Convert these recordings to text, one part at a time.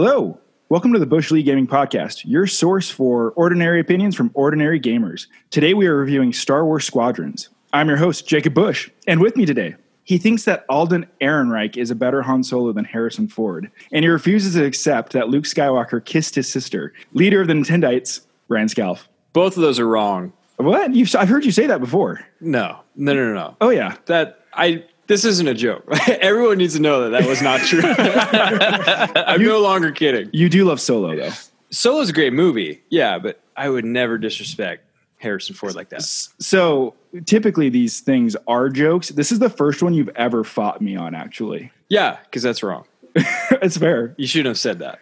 Hello. Welcome to the Bush League Gaming Podcast, your source for ordinary opinions from ordinary gamers. Today we are reviewing Star Wars Squadrons. I'm your host, Jacob Bush, and with me today, he thinks that Alden Ehrenreich is a better Han Solo than Harrison Ford, and he refuses to accept that Luke Skywalker kissed his sister, leader of the Nintendites, Ryan Scalf. Both of those are wrong. What? You've, I've heard you say that before. No, no, no, no. Oh, yeah. That I. This isn't a joke. Everyone needs to know that that was not true. I'm no longer kidding. You do love Solo, though. Solo's a great movie, yeah, but I would never disrespect Harrison Ford like that. So typically these things are jokes. This is the first one you've ever fought me on, actually. Yeah, because that's wrong. it's fair. You shouldn't have said that.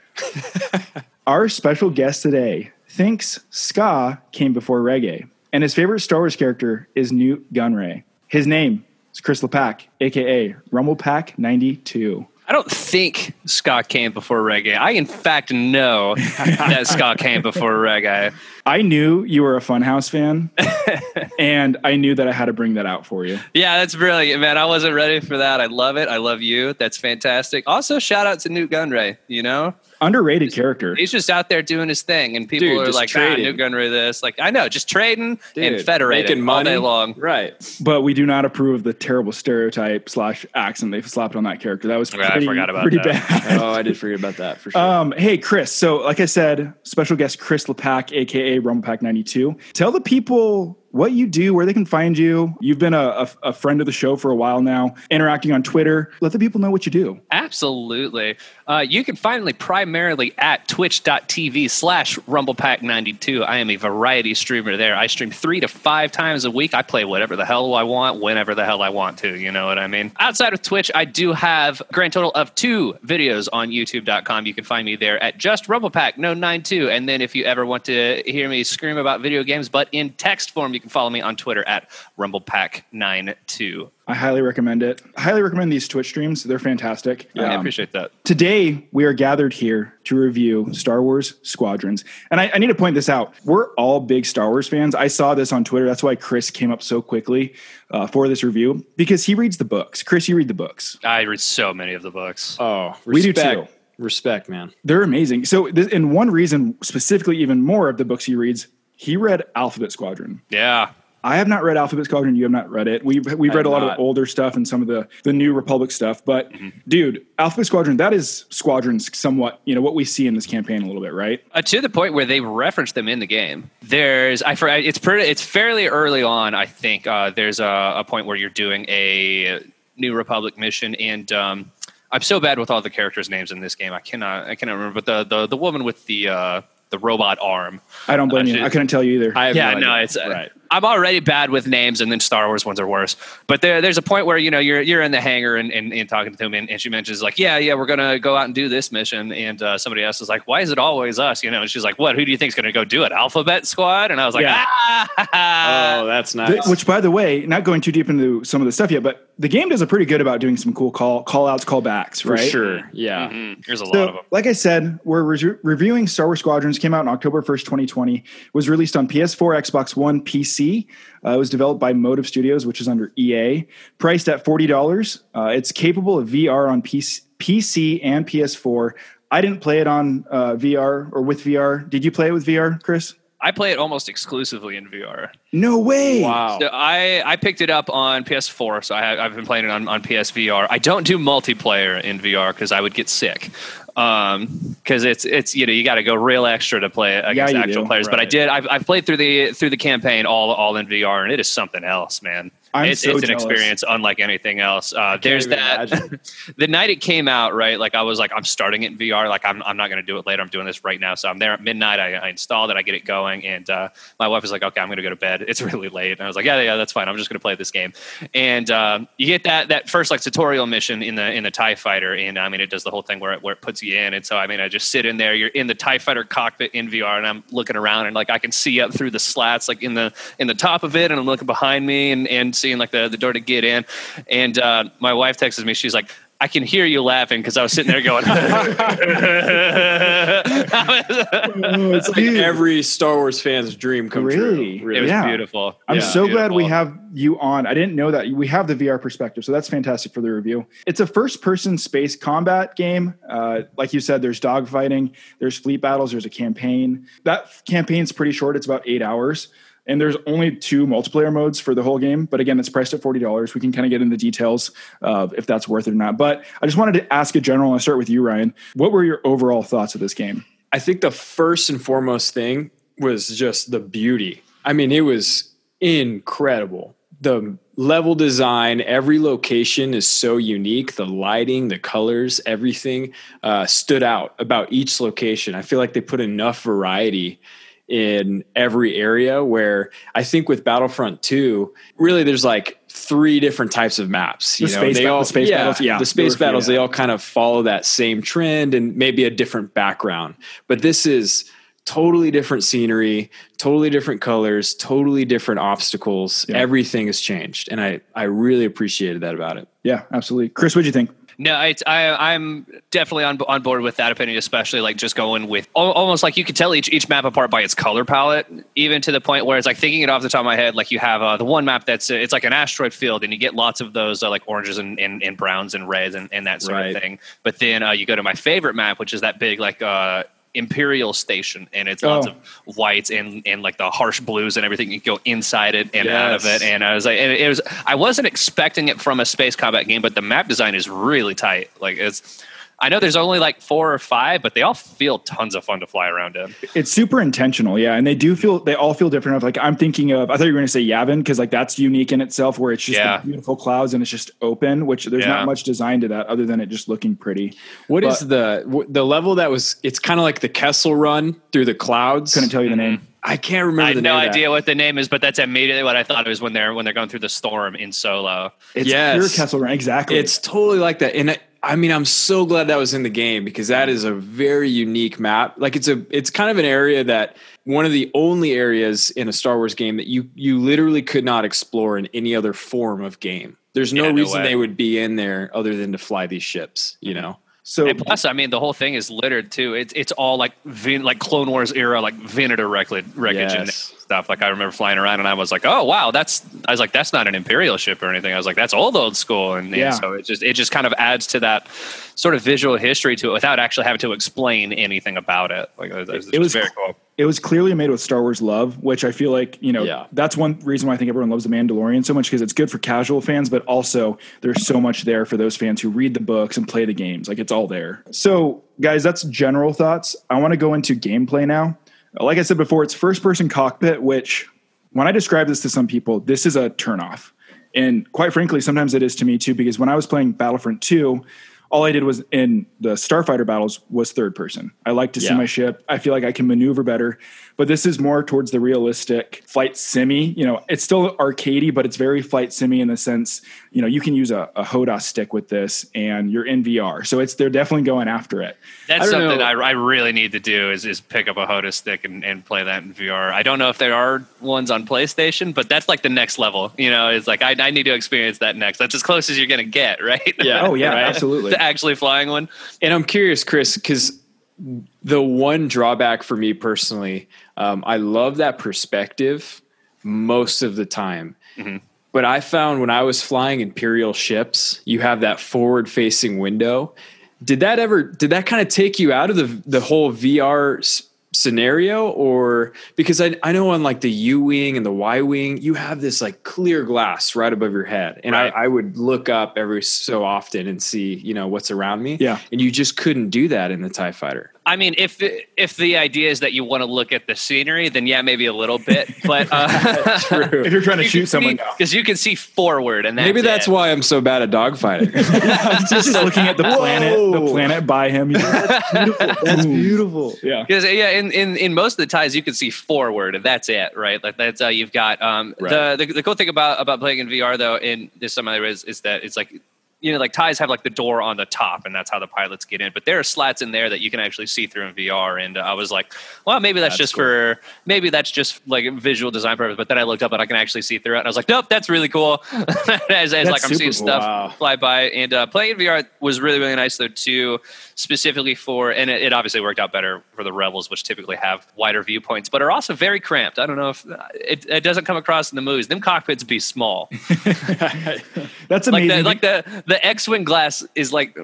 Our special guest today thinks ska came before reggae, and his favorite Star Wars character is Nute Gunray. His name Chris LePack, aka Rumblepack 92. I don't think ska came before reggae. I, in fact, know that ska came before reggae. I knew you were a Funhouse fan, and I knew that I had to bring that out for you. Yeah, that's brilliant, man. I wasn't ready for that. I love it. I love you. That's fantastic. Also, shout out to Nute Gunray. You know, Underrated character. he's just out there doing his thing, and people Dude, are just like, ah. Nute Gunray this. Like, I know, just trading and Dude, federating making all money day long. Right. But we do not approve of the terrible stereotype slash accent they've slapped on that character. That was Yeah, I pretty, forgot about pretty that. bad. Oh, I did forget about that for sure. Um, hey, Chris. So, like I said, special guest Chris LePack, aka Rumblepack92. Tell the people what you do, where they can find you. You've been a, a, a friend of the show for a while now, interacting on Twitter. Let the people know what you do. Absolutely. Uh, you can find me primarily at twitch.tv slash rumblepack92. I am a variety streamer there. I stream three to five times a week. I play whatever the hell I want, whenever the hell I want to. You know what I mean? Outside of Twitch, I do have a grand total of two videos on youtube.com. You can find me there at just rumblepack, no 92. And then if you ever want to hear me scream about video games, but in text form, you can follow me on Twitter at rumblepack92. I highly recommend it. I highly recommend these Twitch streams. They're fantastic. Yeah, I Um, appreciate that. Today, we are gathered here to review Star Wars Squadrons. And I, I need to point this out. We're all big Star Wars fans. I saw this on Twitter. That's why Chris came up so quickly uh, for this review because he reads the books. Chris, you read the books. I read so many of the books. oh, we do respect. too. Respect, man. They're amazing. So, this, and one reason, specifically, even more of the books he reads, he read Alphabet Squadron. Yeah. I have not read Alphabet Squadron. You have not read it. We've we've read a lot of not. the older stuff and some of the the new Republic stuff. But dude, Alphabet Squadron that is Squadrons somewhat. You know what we see in this campaign a little bit, right? Uh, to the point where they reference them in the game. There's, I for it's pretty, it's fairly early on. I think uh, there's a, a point where you're doing a New Republic mission, and um, I'm so bad with all the characters' names in this game. I cannot, I cannot remember. But the the, the woman with the uh, the robot arm. I don't blame you. should- I couldn't tell you either. I have Yeah, no, no, idea. it's uh, right. I'm already bad with names, and then Star Wars ones are worse. But there, there's a point where you know you're you're in the hangar and, and, and talking to him, and, and she mentions like, yeah, yeah, we're gonna go out and do this mission, and uh, somebody else is like, why is it always us? You know, and she's like, what? Who do you think's gonna go do it? Alphabet Squad? And I was like, Yeah. ah, Oh, that's The- nice. which, by the way, not going too deep into some of the stuff yet, but the game does a pretty good about doing some cool call call outs, callbacks, for right? sure. Yeah. Mhm. There's a lot of them. like I said, we're re- reviewing Star Wars Squadrons. Came out on October 1st, 2020. Was released on PS4, Xbox One, PC. Uh, it was developed by Motive Studios, which is under EA. Priced at $40. Uh, it's capable of VR on PC, PC and PS4. I didn't play it on uh, VR or with VR. Did you play it with VR, Chris? I play it almost exclusively in VR. No way. Wow. So I, I picked it up on PS4, so I, I've been playing it on, on PSVR. I don't do multiplayer in VR because I would get sick. Because it's it's you know you got to go real extra to play it against you actual do, players. But I did. I've, I've played through the through the campaign all all in VR, and it is something else, man. I'm it's so it's an experience unlike anything else. Uh, there's that. the night it came out, right? Like I was like, I'm starting it in VR. Like I'm, I'm not going to do it later. I'm doing this right now. So I'm there at midnight. I, I installed it. I get it going, and uh, my wife was like, "Okay, I'm going to go to bed. It's really late." And I was like, "Yeah, yeah, that's fine. I'm just going to play this game." And um, you get that that first like tutorial mission in the in the Tie Fighter, and I mean, it does the whole thing where it where it puts you in. And so I mean, I just sit in there. You're in the Tie Fighter cockpit in VR, and I'm looking around, and like I can see up through the slats, like in the in the top of it, and I'm looking behind me, and and seeing like the the door to get in. And uh, my wife texts me. She's like, I can hear you laughing because I was sitting there going. it's like every Star Wars fan's dream come Really? true. it was Yeah. beautiful. I'm Yeah, so glad we have you on. I didn't know that we have the VR perspective, so that's fantastic for the review. It's a first-person space combat game. Uh, like you said, there's dogfighting, there's fleet battles, there's a campaign. That campaign's pretty short; it's about eight hours, and there's only two multiplayer modes for the whole game. But again, it's priced at forty dollars. We can kind of get into details of if that's worth it or not. But I just wanted to ask a general. I'll start with you, Ryan. What were your overall thoughts of this game? I think the first and foremost thing was just the beauty. I mean, it was incredible. The level design, every location is so unique. The lighting, the colors, everything uh, stood out about each location. I feel like they put enough variety in every area where I think with Battlefront 2, really there's like three different types of maps. You The know, space they ba- all, the space yeah, battles, yeah. The space battles, yeah. they all kind of follow that same trend and maybe a different background. But this is totally different scenery, totally different colors, totally different obstacles. Yeah. Everything has changed. And I, I really appreciated that about it. Yeah, absolutely. Chris, what'd you think? No, it's, I, I'm definitely on on board with that opinion, especially like just going with almost like you could tell each each map apart by its color palette, even to the point where it's like thinking it off the top of my head. Like you have uh, the one map that's uh, it's like an asteroid field, and you get lots of those uh, like oranges and, and, and browns and reds and, and that sort Right. of thing. But then uh, you go to my favorite map, which is that big like. Imperial Station, and it's lots Oh. of whites and and like the harsh blues and everything. You go inside it and out of it, and I was like, and it was. I wasn't expecting it from a space combat game, but the map design is really tight. Like it's. I know there's only like four or five, but they all feel tons of fun to fly around in. It's super intentional, yeah, and they do feel they all feel different. Of like I'm thinking of, I thought you were going to say Yavin because like that's unique in itself, where it's just Yeah. the beautiful clouds and it's just open, which there's Yeah. not much design to that other than it just looking pretty. What is But- the the level that was? It's kind of like the Kessel Run through the clouds. Couldn't tell you the name. Mm-hmm. I can't remember. I the had no name of that. idea what the name is, but that's immediately what I thought it was when they're when they're going through the storm in Solo. It's Yes. pure Kessel Run, exactly. It's totally like that, and I, I mean, I'm so glad that was in the game because that is a very unique map. Like it's a, it's kind of an area that one of the only areas in a Star Wars game that you you literally could not explore in any other form of game. There's no Yeah, no reason way. they would be in there other than to fly these ships. You know. so And plus, I mean, the whole thing is littered too. It's it's all like Vin, like Clone Wars era, like Venator wreckage, wreckage Yes. Stuff. Like I remember flying around, and I was like, "Oh wow, that's." I was like, "That's not an Imperial ship or anything." I was like, "That's old old school," and, and Yeah. so it just it just kind of adds to that sort of visual history to it without actually having to explain anything about it. Like it was, It was very cool. it was clearly made with Star Wars love, which I feel like, you know, Yeah. that's one reason why I think everyone loves The Mandalorian so much because it's good for casual fans, but also there's so much there for those fans who read the books and play the games. Like it's all there. So, guys, that's general thoughts. I want to go into gameplay now. Like I said before, it's first person cockpit, which when I describe this to some people, this is a turnoff. And quite frankly, sometimes it is to me too, because when I was playing Battlefront 2, all I did was in the starfighter battles was third person. I like to see Yeah. my ship. I feel like I can maneuver better. But this is more towards the realistic flight simi. You know, it's still arcadey, but it's very flight simi in the sense, you know, you can use a, a HOTAS stick with this and you're in VR. So it's they're definitely going after it. That's I something. I, I really need to do is, is pick up a HOTAS stick and, and play that in VR. I don't know if there are ones on PlayStation, but that's like the next level. You know, it's like I, I need to experience that next. That's as close as you're going to get, right? Yeah. Oh yeah, Right. absolutely. to actually flying one. And I'm curious, Chris, because the one drawback for me personally, um, I love that perspective most of the time. But I found when I was flying Imperial ships, you have that forward facing window. Did that ever, did that kind of take you out of the, the whole VR s- scenario or because I, I know on like the U wing and the Y wing, you have this like clear glass right above your head. And Right. I, I would look up every so often and see, you know, what's around me. Yeah. And you just couldn't do that in the TIE fighter. I mean, if if the idea is that you want to look at the scenery, then yeah, maybe a little bit. But uh, if you're trying to shoot someone, because you can see forward, and that's Maybe that's it. why I'm so bad at dogfighting. just looking at the planet, the planet by him. You're That's beautiful. That's beautiful. Yeah. Because yeah, in, in in most of the ties you can see forward, and that's it, right? Like that's uh, you've got um Right. the, the the cool thing about about playing in VR though, and this some other is is that it's like you know, like ties have like the door on the top, and that's how the pilots get in. But there are slats in there that you can actually see through in VR. And uh, I was like, well, maybe that's, That's just cool. for maybe that's just like visual design purpose. But then I looked up and I can actually see through it, and I was like, nope, that's really cool. as as like I'm seeing cool. stuff Wow. fly by, and uh, playing in VR was really really nice though too, specifically for and it, it obviously worked out better for the rebels, which typically have wider viewpoints, but are also very cramped. I don't know if uh, it, it doesn't come across in the movies. Them cockpits be small. That's like amazing. the like the the X-wing glass is like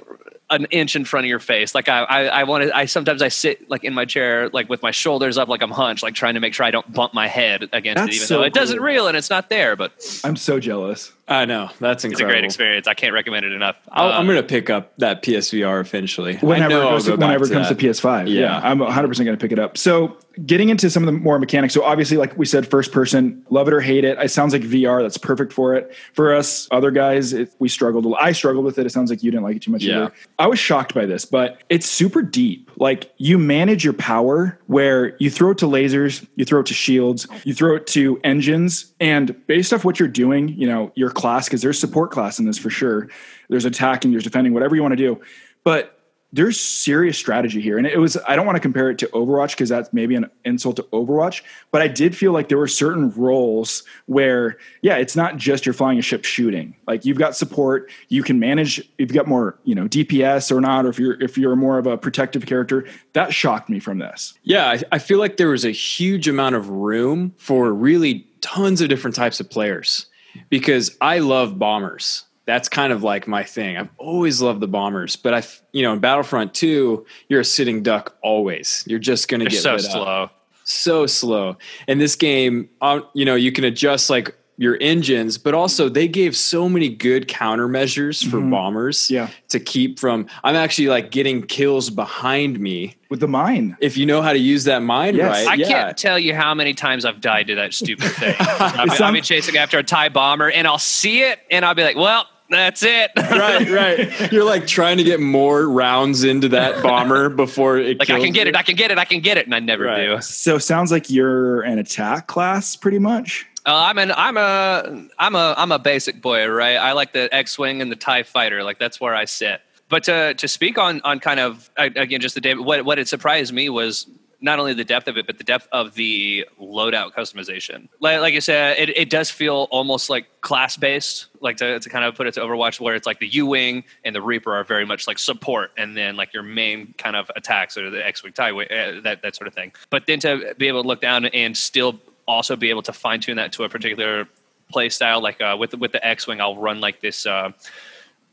an inch in front of your face. Like I I, I want to. I sometimes I sit like in my chair like with my shoulders up like I'm hunched, like trying to make sure I don't bump my head against That's it, even so though it doesn't cool. reel and it's not there. But I'm so jealous. I know that's it's a great experience. I can't recommend it enough. I'll, Uh, I'm going to pick up that PSVR eventually. Whenever it, goes go whenever it to comes that. to PS5. Yeah. Yeah. I'm 100% going to pick it up. So, getting into some of the more mechanics. So, obviously, like we said, first person, love it or hate it. It sounds like VR, that's perfect for it. For us, other guys, it, we struggled. I struggled with it. It sounds like you didn't like it too much Yeah. either. I was shocked by this, but it's super deep. Like, you manage your power where you throw it to lasers, you throw it to shields, you throw it to engines. And based off what you're doing, you know, your class, because there's support class in this for sure. There's attacking, there's defending, whatever you want to do. But there's serious strategy here. And it was, I don't want to compare it to Overwatch because that's maybe an insult to Overwatch, but I did feel like there were certain roles where, yeah, it's not just you're flying a ship shooting. Like you've got support, you can manage, if you've got more, you know, DPS or not, or if you're, if you're more of a protective character, that shocked me from this. Yeah, I, I feel like there was a huge amount of room for really tons of different types of players because I love bombers. That's kind of like my thing. I've always loved the bombers, but I, you know, in Battlefront 2, you're a sitting duck always. You're just going to get so lit up. slow. so slow. And this game, um, you know, you can adjust like your engines, but also they gave so many good countermeasures for mm-hmm. bombers Yeah. to keep from. I'm actually like getting kills behind me. With the mine. If you know how to use that mine Yes. right, I yeah. can't tell you how many times I've died to that stupid thing. I'll, be, I'll be chasing after a TIE bomber and I'll see it and I'll be like, well, that's it. right, right. You're like trying to get more rounds into that bomber before it. like I can get you. it, I can get it, I can get it, and I never Right. do. So sounds like you're an attack class pretty much. Uh, I'm an I'm a I'm a I'm a basic boy, right? I like the X-wing and the Tie Fighter, like that's where I sit. But to to speak on on kind of again just the day, what what it surprised me was not only the depth of it, but the depth of the loadout customization. Like, like said, it, it does feel almost like class based. Like to, to kind of put it to Overwatch, where it's like the U wing and the Reaper are very much like support, and then like your main kind of attacks or the X wing, Tie uh, that that sort of thing. But then to be able to look down and still also be able to fine tune that to a particular play style, like uh, with the, with the X wing, I'll run like this. Uh,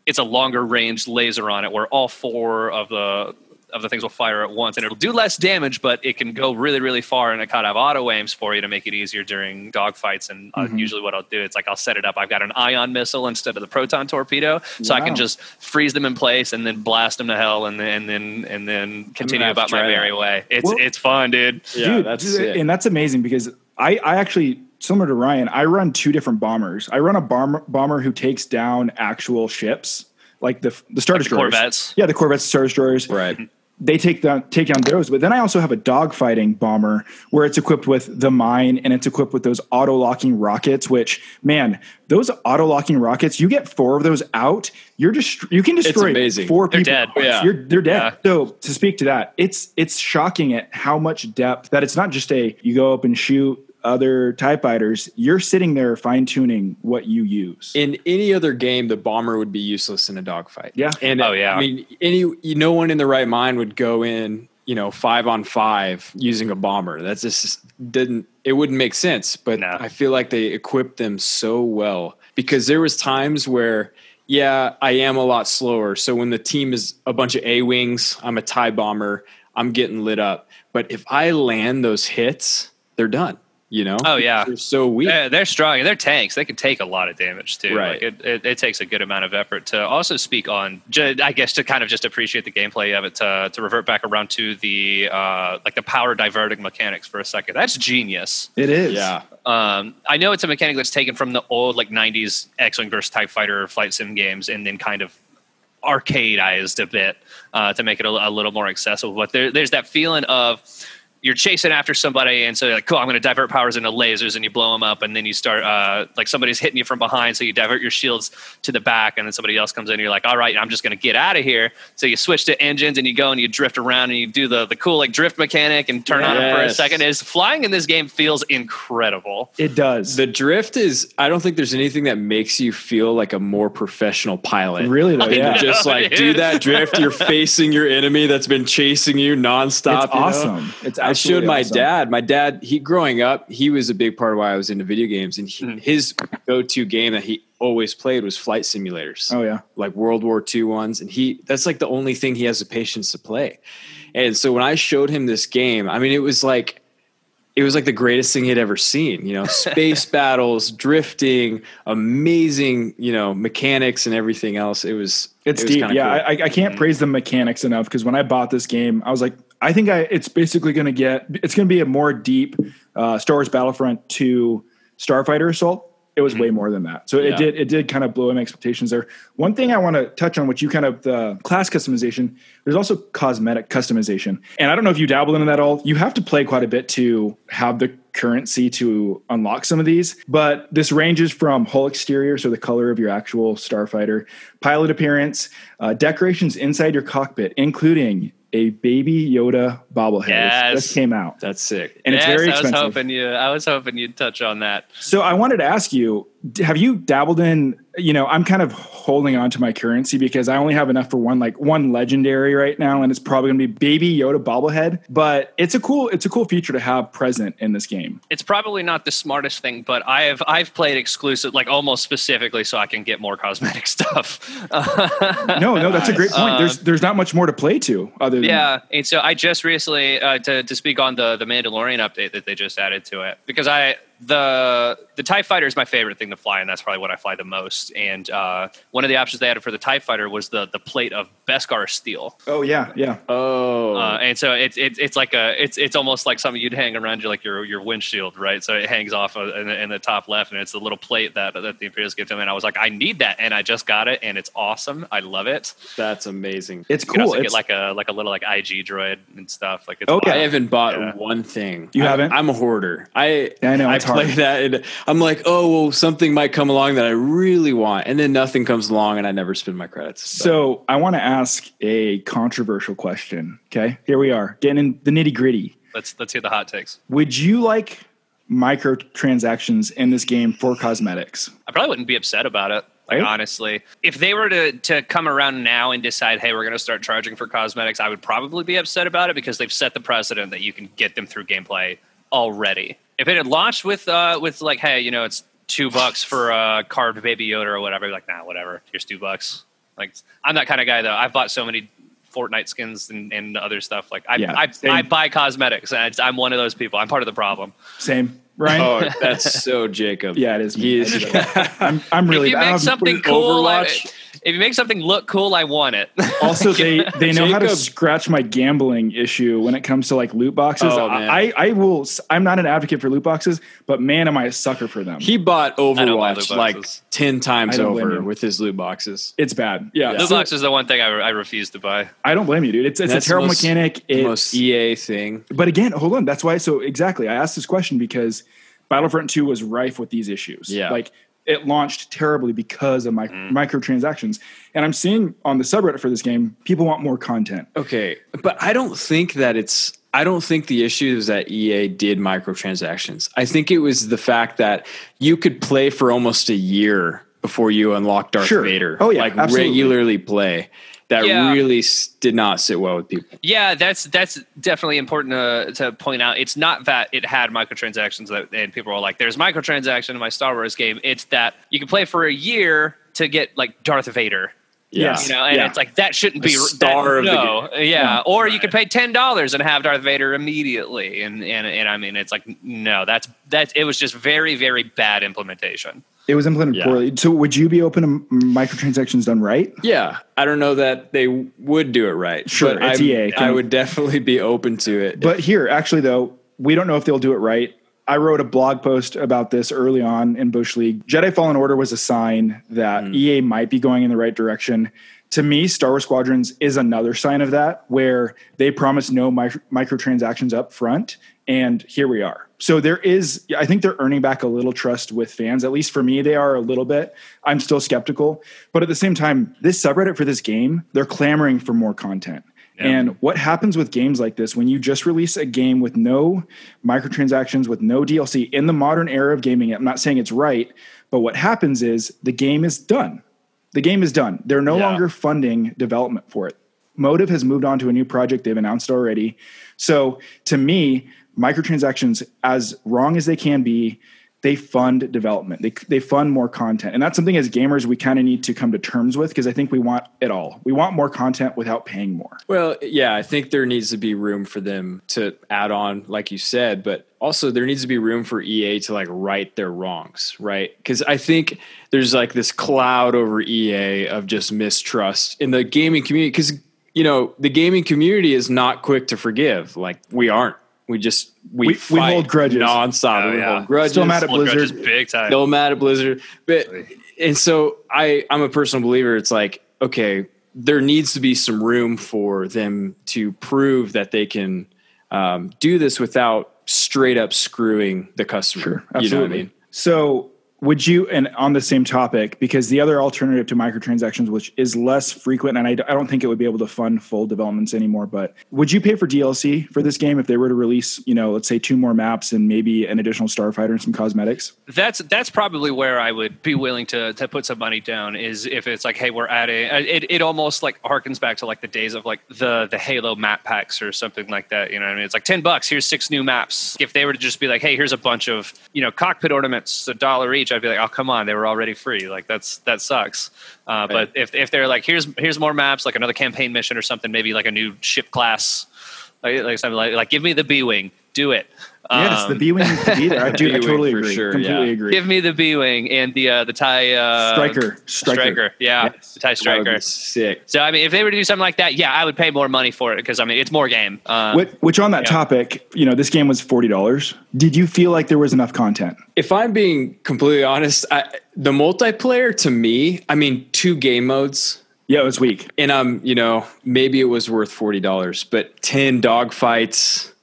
it's a longer range laser on it where all four of the of the things will fire at once and it'll do less damage but it can go really really far and it kind of have auto aims for you to make it easier during dogfights. And uh, usually what i'll do it's like i'll set it up. I've got an ion missile instead of the proton torpedo so i can just freeze them in place and then blast them to hell and then and then and then continue about my merry way. It's Well- it's fun dude. Yeah, Dude, that's dude, and that's amazing because I, I actually similar to Ryan, I run two different bombers. I run a bomber bomber who takes down actual ships, like the the star Like the destroyers. Corvettes? Yeah, the Corvettes, star destroyers. right. They take down take down those. But then I also have a dogfighting bomber where it's equipped with the mine and it's equipped with those auto locking rockets. Which man, those auto locking rockets, you get four of those out, you're just you can destroy amazing. four They're people. dead. Yeah. You're, they're dead. Yeah. So to speak to that, it's it's shocking at how much depth that it's not just a you go up and shoot other TIE fighters, you're sitting there fine tuning what you use. In any other game, the bomber would be useless in a dogfight. Yeah. and Oh, yeah. I mean, any no one in the right mind would go in, you know, five on five using a bomber. That's just didn't. It wouldn't make sense. But No. I feel like they equipped them so well because there was times where. Yeah, I am a lot slower. So when the team is a bunch of A wings, I'm a tie bomber, I'm getting lit up. But if I land those hits, they're done. You know? Oh, yeah. They're so weak. They're, they're strong and they're tanks. They can take a lot of damage too. Right. Like it, it, it takes a good amount of effort to also speak on. I guess to kind of just appreciate the gameplay of it. To to revert back around to the uh, like the power diverting mechanics for a second. That's genius. It is. Yeah. Um, I know it's a mechanic that's taken from the old like '90s X-wing versus TIE Fighter flight sim games, and then kind of arcadeized a bit uh, to make it a, a little more accessible. But there, there's that feeling of you're chasing after somebody, and so you're like, cool, I'm going to divert powers into lasers, and you blow them up, and then you start uh, like somebody's hitting you from behind, so you divert your shields to the back, and then somebody else comes in, and you're like, all right, I'm just going to get out of here. So you switch to engines, and you go and you drift around, and you do the the cool like drift mechanic, and turn on it for a second. Is flying in this game feels incredible. It does. The drift is. I don't think there's anything that makes you feel like a more professional pilot. really though, yeah. know. Just like do that drift, you're facing your enemy that's been chasing you nonstop. It's you know? awesome. It's I showed my awesome. dad. My dad, he growing up, he was a big part of why I was into video games, and he, Mhm. his go-to game that he always played was flight simulators, Oh yeah. like World War II ones, and he that's like the only thing he has the patience to play. And so when I showed him this game, I mean, it was like it was like the greatest thing he'd ever seen. You know, space battles, drifting, amazing, you know, mechanics and everything else. It was It's it was deep. Yeah, cool. I, I can't praise the mechanics enough because when I bought this game, I was like, I think I it's basically going to get it's going to be a more deep uh, Star Wars Battlefront to Starfighter Assault. It was way more than that. So Yeah. it did it did kind of blow my expectations there. One thing I want to touch on, which you kind of the class customization. There's also cosmetic customization, and I don't know if you dabbled into that at all. You have to play quite a bit to have the currency to unlock some of these. But this ranges from hull exterior, so the color of your actual starfighter, pilot appearance, uh, decorations inside your cockpit, including a baby Yoda bobblehead. Yes. just came out, That's sick. and it's yes, very I was expensive. hoping you. I was hoping you'd touch on that. So I wanted to ask you, have you dabbled in, you know, I'm kind of holding on to my currency because I only have enough for one like one legendary right now and it's probably going to be baby Yoda bobblehead, but it's a cool it's a cool feature to have present in this game. It's probably not the smartest thing, but I have I've played exclusive, like almost specifically, so I can get more cosmetic stuff. No, no, that's a great point. There's there's not much more to play to other than Yeah, and so I just recently uh, to to speak on the the Mandalorian update that they just added to it because I the the Tie Fighter is my favorite thing to fly, and that's probably what I fly the most. And uh, one of the options they added for the Tie Fighter was the the plate of Beskar steel, Oh yeah, yeah. Oh, uh, and so it's it's it's like a it's it's almost like something you'd hang around your like your your windshield, right? So it hangs off of, in, the, in the top left, and it's the little plate that that the Imperials give to me. And I was like, I need that, and I just got it, and it's awesome. I love it. that's amazing. It's You can cool. also It's, get like a like a little like IG droid and stuff. Like it's Oh, yeah. I haven't bought Yeah. one thing. You I- haven't? I'm a hoarder. I Yeah, I know, I it's play hard. that, and I'm like, oh, well, something might come along that I really want, and then nothing comes along, and I never spend my credits. so I want to ask a controversial question. Okay, here we are getting in the nitty gritty. Let's let's hear the hot takes. Would you like microtransactions in this game for cosmetics? I probably wouldn't be upset about it. Like Right? honestly, if they were to to come around now and decide, hey, we're going to start charging for cosmetics, I would probably be upset about it because they've set the precedent that you can get them through gameplay already. If it had launched with uh with like, hey, you know, it's two bucks for a carved baby Yoda or whatever, I'd be like, nah, whatever, here's two bucks. Like, I'm that kind of guy though. I've bought so many Fortnite skins and, and other stuff. Like, I Yeah, I, same. I buy cosmetics, and I'm one of those people. I'm part of the problem. Same, Right. oh, that's so Jacob. Yeah, it is me. He is. I'm, I'm really if you bad. make something cool, I, Overwatch? If you make something look cool, I want it. Also, they they know how to scratch my gambling issue when it comes to like loot boxes. Oh, man. I I will. I'm not an advocate for loot boxes, but man, am I a sucker for them. He bought Overwatch loot like ten times I don't blame over with his loot boxes. it's bad. Yeah, Loot So, box is the one thing I, I refuse to buy. I don't blame you, dude. It's it's That's a terrible most- mechanic. The It's, most EA thing. but again, hold on. That's why. So exactly, I asked this question because Battlefront Two was rife with these issues. Yeah. like it launched terribly because of mic- Mm. microtransactions, and I'm seeing on the subreddit for this game, people want more content. Okay, but I don't think that it's. I don't think the issue is that EA did microtransactions. I think it was the fact that you could play for almost a year before you unlock Darth Sure. Vader. Oh, yeah, like absolutely. regularly play. That Yeah. really did not sit well with people. Yeah, that's that's definitely important to, to point out. It's not that it had microtransactions that, and people are like, "There's microtransaction in my Star Wars game." It's that you can play for a year to get like Darth Vader. Yes. You know, and Yeah. it's like that shouldn't be star that, of the no, yeah. Yeah. Or you could pay ten dollars and have Darth Vader immediately, and and and I mean, it's like no, that's that. It was just very very bad implementation. It was implemented Yeah. poorly. So, would you be open to microtransactions done right? Yeah, I don't know that they would do it right. Sure, but it's I'm- EA. I would definitely be open to it. But here, actually, though, we don't know if they'll do it right. I wrote a blog post about this early on in Bush League. Jedi Fallen Order was a sign that mm. EA might be going in the right direction. To me, Star Wars Squadrons is another sign of that, where they promise no micro- microtransactions up front, and here we are. So there is, I think they're earning back a little trust with fans. At least for me, they are a little bit. I'm still skeptical, but at the same time, this subreddit for this game, they're clamoring for more content. And what happens with games like this when you just release a game with no microtransactions, with no DLC in the modern era of gaming? I'm not saying it's right, but what happens is the game is done. The game is done. They're no yeah. longer funding development for it. Motive has moved on to a new project they've announced already. So to me, microtransactions, as wrong as they can be, they fund development. They, they fund more content. And that's something as gamers we kind of need to come to terms with because I think we want it all. We want more content without paying more. Well, yeah, I think there needs to be room for them to add on, like you said, but also there needs to be room for EA to like right their wrongs, right? Because I think there's like this cloud over EA of just mistrust in the gaming community because, you know, the gaming community is not quick to forgive. Like we aren't we just we we, we hold grudges nonstop. Oh, we yeah. hold grudges. Still mad at Blizzard. Big time. Still mad at Blizzard. But and so I I'm a personal believer. It's like okay, there needs to be some room for them to prove that they can um, do this without straight up screwing the customer. Sure, absolutely. You know what I mean? So would you and on the same topic because the other alternative to microtransactions which is less frequent and I, I, don't think it would be able to fund full developments anymore but would you pay for dlc for this game if they were to release you know let's say two more maps and maybe an additional starfighter and some cosmetics? That's that's probably where i would be willing to to put some money down is if it's like hey we're adding uh, it, it almost like harkens back to like the days of like the the halo map packs or something like that you know what i mean? It's like 10 bucks here's six new maps. If they were to just be like hey here's a bunch of you know cockpit ornaments a dollar each I'd be like, oh come on, they were already free. Like that's that sucks. Uh, right. But if if they're like, here's here's more maps, like another campaign mission or something, maybe like a new ship class, like like something like like give me the B wing, do it. Yes, the um, B wing the beater. I, do, I totally agree. Sure, Completely yeah. agree. Give me the B wing and the uh, the tie uh, striker. striker, striker, yeah, yes. tie striker, sick. So I mean, if they were to do something like that, yeah, I would pay more money for it because I mean, it's more game. Um, which, which, on that yeah. topic, you know, this game was forty dollars. Did you feel like there was enough content? If I'm being completely honest, I, the multiplayer to me, I mean, two game modes. Yeah, it was weak. And um, you know, maybe it was worth forty dollars, but ten dog fights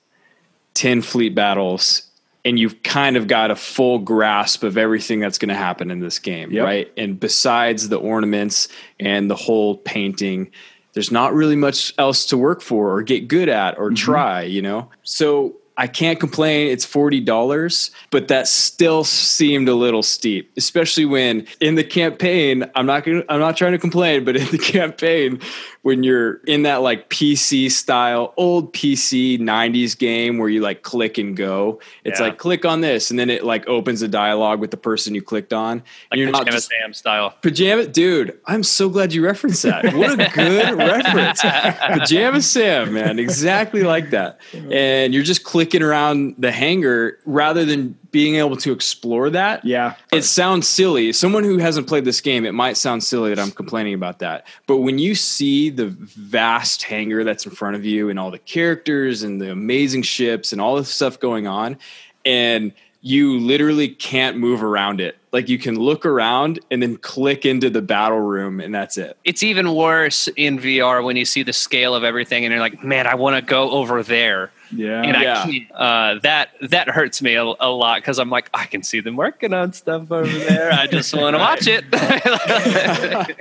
10 fleet battles and you've kind of got a full grasp of everything that's going to happen in this game, yep. right? And besides the ornaments and the whole painting, there's not really much else to work for or get good at or mm-hmm. try, you know? So I can't complain. It's $40, but that still seemed a little steep, especially when in the campaign, I'm not going to, I'm not trying to complain, but in the campaign, when you're in that like PC style, old PC 90s game where you like click and go, it's yeah. like click on this and then it like opens a dialogue with the person you clicked on. Like you're not just Sam style. Pajama dude, I'm so glad you referenced that. What a good reference. Pajama Sam, man, exactly like that. And you're just clicking around the hangar rather than being able to explore that. Yeah. It sounds silly. Someone who hasn't played this game, it might sound silly that I'm complaining about that. But when you see the vast hangar that's in front of you and all the characters and the amazing ships and all the stuff going on, and you literally can't move around it. Like you can look around and then click into the battle room and that's it. It's even worse in VR when you see the scale of everything and you're like, man, I want to go over there. Yeah, and yeah. I can't. Uh, that that hurts me a, a lot because I'm like, I can see them working on stuff over there. I just want to watch it.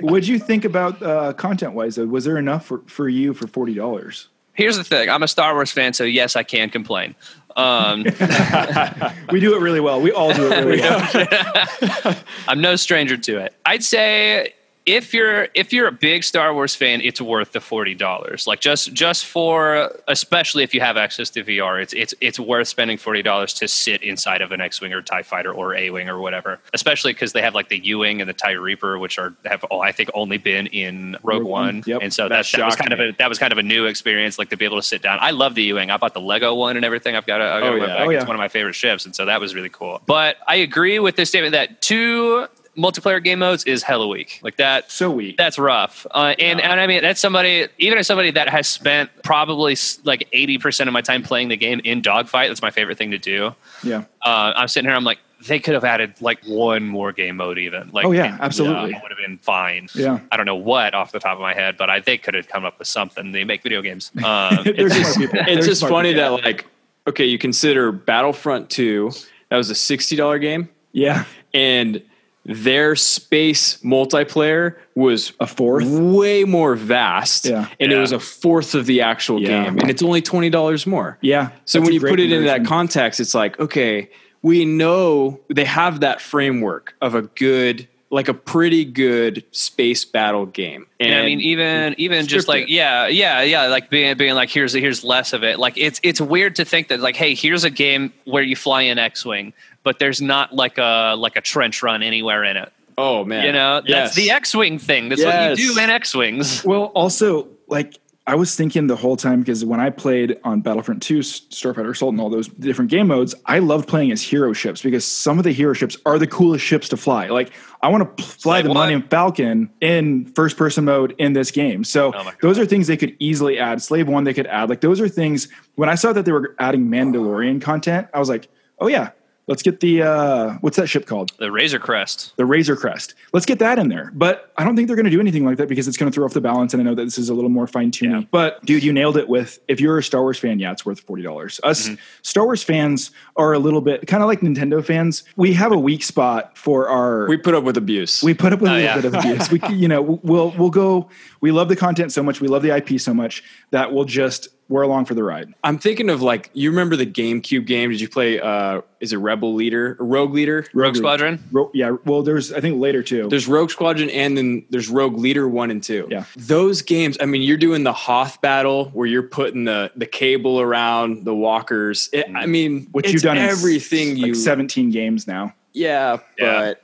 What'd you think about uh, content wise? Was there enough for, for you for forty dollars? Here's the thing: I'm a Star Wars fan, so yes, I can complain. Um, we do it really well. We all do it really well. I'm no stranger to it. I'd say if you're if you're a big Star Wars fan, it's worth the forty dollars. Like just just for especially if you have access to VR, it's it's it's worth spending forty dollars to sit inside of an X-wing or Tie Fighter or A-wing or whatever. Especially because they have like the U-wing and the Tie Reaper, which are have oh, I think only been in Rogue, Rogue One, yep. and so that, that was kind of a that was kind of a new experience, like to be able to sit down. I love the U-wing. I bought the Lego one and everything. I've got a, oh, yeah. oh, yeah. it's one of my favorite ships, and so that was really cool. But I agree with this statement that two multiplayer game modes is hella weak. Like that. So weak. That's rough. Uh, and and I mean that's somebody even as somebody that has spent probably like eighty percent of my time playing the game in dogfight. That's my favorite thing to do. yeah. Uh, I'm sitting here. I'm like they could have added like one more game mode even. Like Oh, yeah, absolutely. it would have been fine. Yeah. I don't know what off the top of my head, but I they could have come up with something. They make video games. Um, smart people. it's just funny people. that like okay you consider battlefront 2 that was a $60 game Yeah. and their space multiplayer was A fourth. way more vast Yeah. and it was a fourth of the actual Yeah. game and it's only $20 more Yeah. so when you put it into that context it's like okay we know they have that framework of a good like a pretty good space battle game and And I mean, even even just like it. yeah, yeah, yeah, like being being like here's here's less of it. Like it's it's weird to think that like hey, here's a game where you fly an X-wing, but there's not like a like a trench run anywhere in it. oh man You know, Yes. that's the X-wing thing. That's what you do in X-wings. Well, also, like, I was thinking the whole time because when I played on Battlefront 2, S- Starfighter Assault, and all those different game modes, I loved playing as hero ships because some of the hero ships are the coolest ships to fly. Like, I want to fly Like the what? Millennium Falcon in first person mode in this game. So, Oh those are things they could easily add. Slave One, they could add. Like, those are things. When I saw that they were adding Mandalorian content, I was like, oh, yeah, let's get the, uh, what's that ship called? The Razor Crest. the Razor Crest. Let's get that in there. But I don't think they're going to do anything like that because it's going to throw off the balance. And I know that this is a little more fine tuning. Yeah. But dude, you nailed it with if you're a Star Wars fan, yeah, it's worth forty dollars. Us Mm-hmm. Star Wars fans are a little bit kind of like Nintendo fans. We have a weak spot for our. we put up with abuse we put up with a Oh, little yeah. bit of abuse. We, you know, we'll we'll go. We love the content so much. We love the IP so much that we'll just we're along for the ride. I'm thinking of like you remember the GameCube game? Did you play? uh Is it Rebel Leader, Rogue Leader? Rogue Squadron. Ro- yeah. Well, there's I think later too. There's Rogue Squadron, and then there's Rogue Leader one and two. Yeah. those games. I mean, you're doing the Hoth battle where you're putting the the cable around the walkers. It, I mean, what it's you've done everything s- you. like 17 games now. yeah, Yeah. but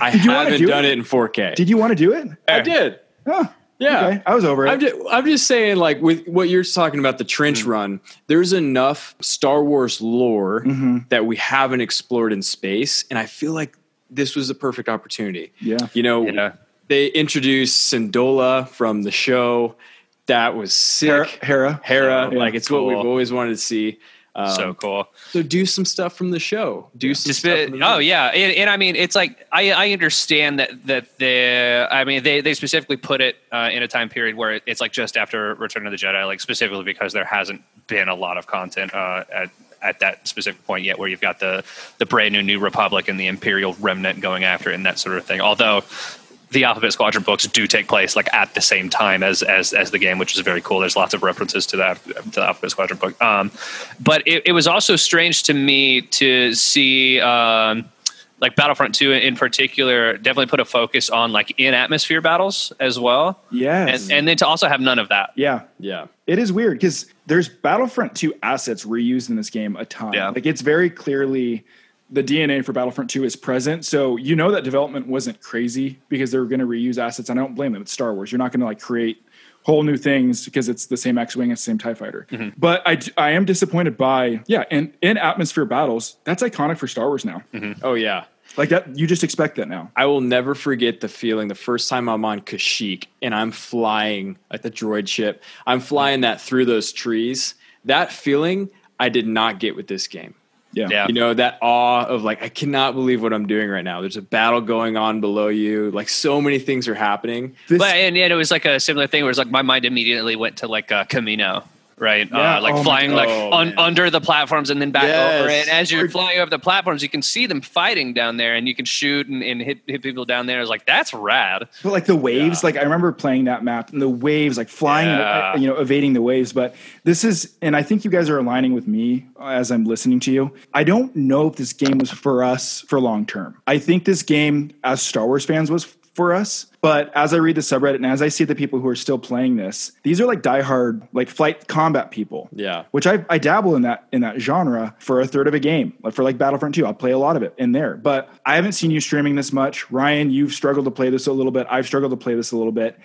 I you haven't do done it? it in 4K. Did you want to do it? I did. Oh, Yeah. okay. I was over it. I'm just, I'm just saying, like with what you're talking about, the trench run. There's enough Star Wars lore Mm-hmm. that we haven't explored in space, and I feel like this was the perfect opportunity. Yeah. you know, Yeah. they introduced Syndulla from the show. That was Hera, sick. Hera. Hera, Yeah. like it's what we've always wanted to see. Um, so cool. so do some stuff from the show. Do some Just stuff. from oh yeah, and, and I mean it's like I, I understand that that the I mean they, they specifically put it uh, in a time period where it's like just after Return of the Jedi, like specifically because there hasn't been a lot of content uh, at at that specific point yet, where you've got the the brand new New Republic and the Imperial Remnant going after it and that sort of thing. Although the Alphabet Squadron books do take place like at the same time as as as the game, which is very cool. There's lots of references to that to the Alphabet Squadron book. Um, but it, it was also strange to me to see. Um, like Battlefront 2 in particular, definitely put a focus on like in atmosphere battles as well. Yes. And, and then to also have none of that. yeah. yeah. It is weird because there's Battlefront 2 assets reused in this game a ton. Yeah. Like it's very clearly the DNA for Battlefront 2 is present. So you know that development wasn't crazy because they were going to reuse assets. And I don't blame them. It's Star Wars. You're not going to like create whole new things because it's the same X-wing and the same Tie Fighter. Mm-hmm. But I, I am disappointed by yeah, and in atmosphere battles, that's iconic for Star Wars now. Oh yeah. Like that, you just expect that now. I will never forget the feeling the first time I'm on Kashyyyk and I'm flying like the droid ship. I'm flying that through those trees. That feeling I did not get with this game. Yeah. Yeah. You know, that awe of like, I cannot believe what I'm doing right now. There's a battle going on below you. Like, so many things are happening. This, But and, and it was like a similar thing where it's like my mind immediately went to like uh, Camino, right? Yeah. Uh, like Oh flying like Oh, un, under the platforms and then back over. Yes. And as you're flying over the platforms, you can see them fighting down there, and you can shoot and, and hit hit people down there. It's like that's rad. But like the waves, like I remember playing that map and the waves, like flying, Yeah. uh, you know, evading the waves. But this is, and I think you guys are aligning with me as I'm listening to you. I don't know if this game was for us for long term. I think this game, as Star Wars fans, was for us. But as I read the subreddit and as I see the people who are still playing this, these are like diehard, like flight combat people. Yeah. Which I, I dabble in that in that genre for a third of a game. Like for like Battlefront 2, I'll play a lot of it in there. But I haven't seen you streaming this much. Ryan, you've struggled to play this a little bit. I've struggled to play this a little bit.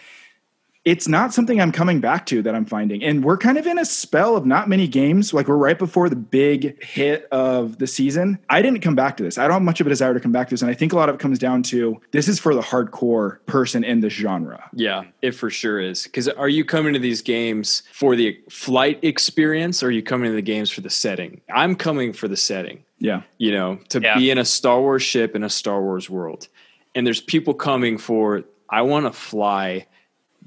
It's not something I'm coming back to that I'm finding. And we're kind of in a spell of not many games. Like we're right before the big hit of the season. I didn't come back to this. I don't have much of a desire to come back to this. And I think a lot of it comes down to this is for the hardcore person in this genre. Yeah, it for sure is. Because are you coming to these games for the flight experience or are you coming to the games for the setting? I'm coming for the setting. Yeah. You know, to Yeah. be in a Star Wars ship in a Star Wars world. And there's people coming for, I want to fly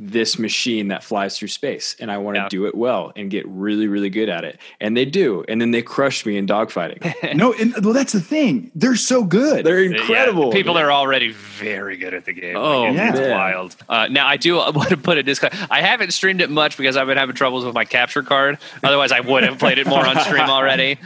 this machine that flies through space and I want to Yeah. do it well and get really, really good at it. And they do. And then they crush me in dogfighting. no, and, well, that's the thing. They're so good. They're Yeah, incredible. people are already very good at the game. Oh, Like, it's man. wild. Uh, now I do want to put a disclaimer. I haven't streamed it much because I've been having troubles with my capture card. Otherwise, I would have played it more on stream already.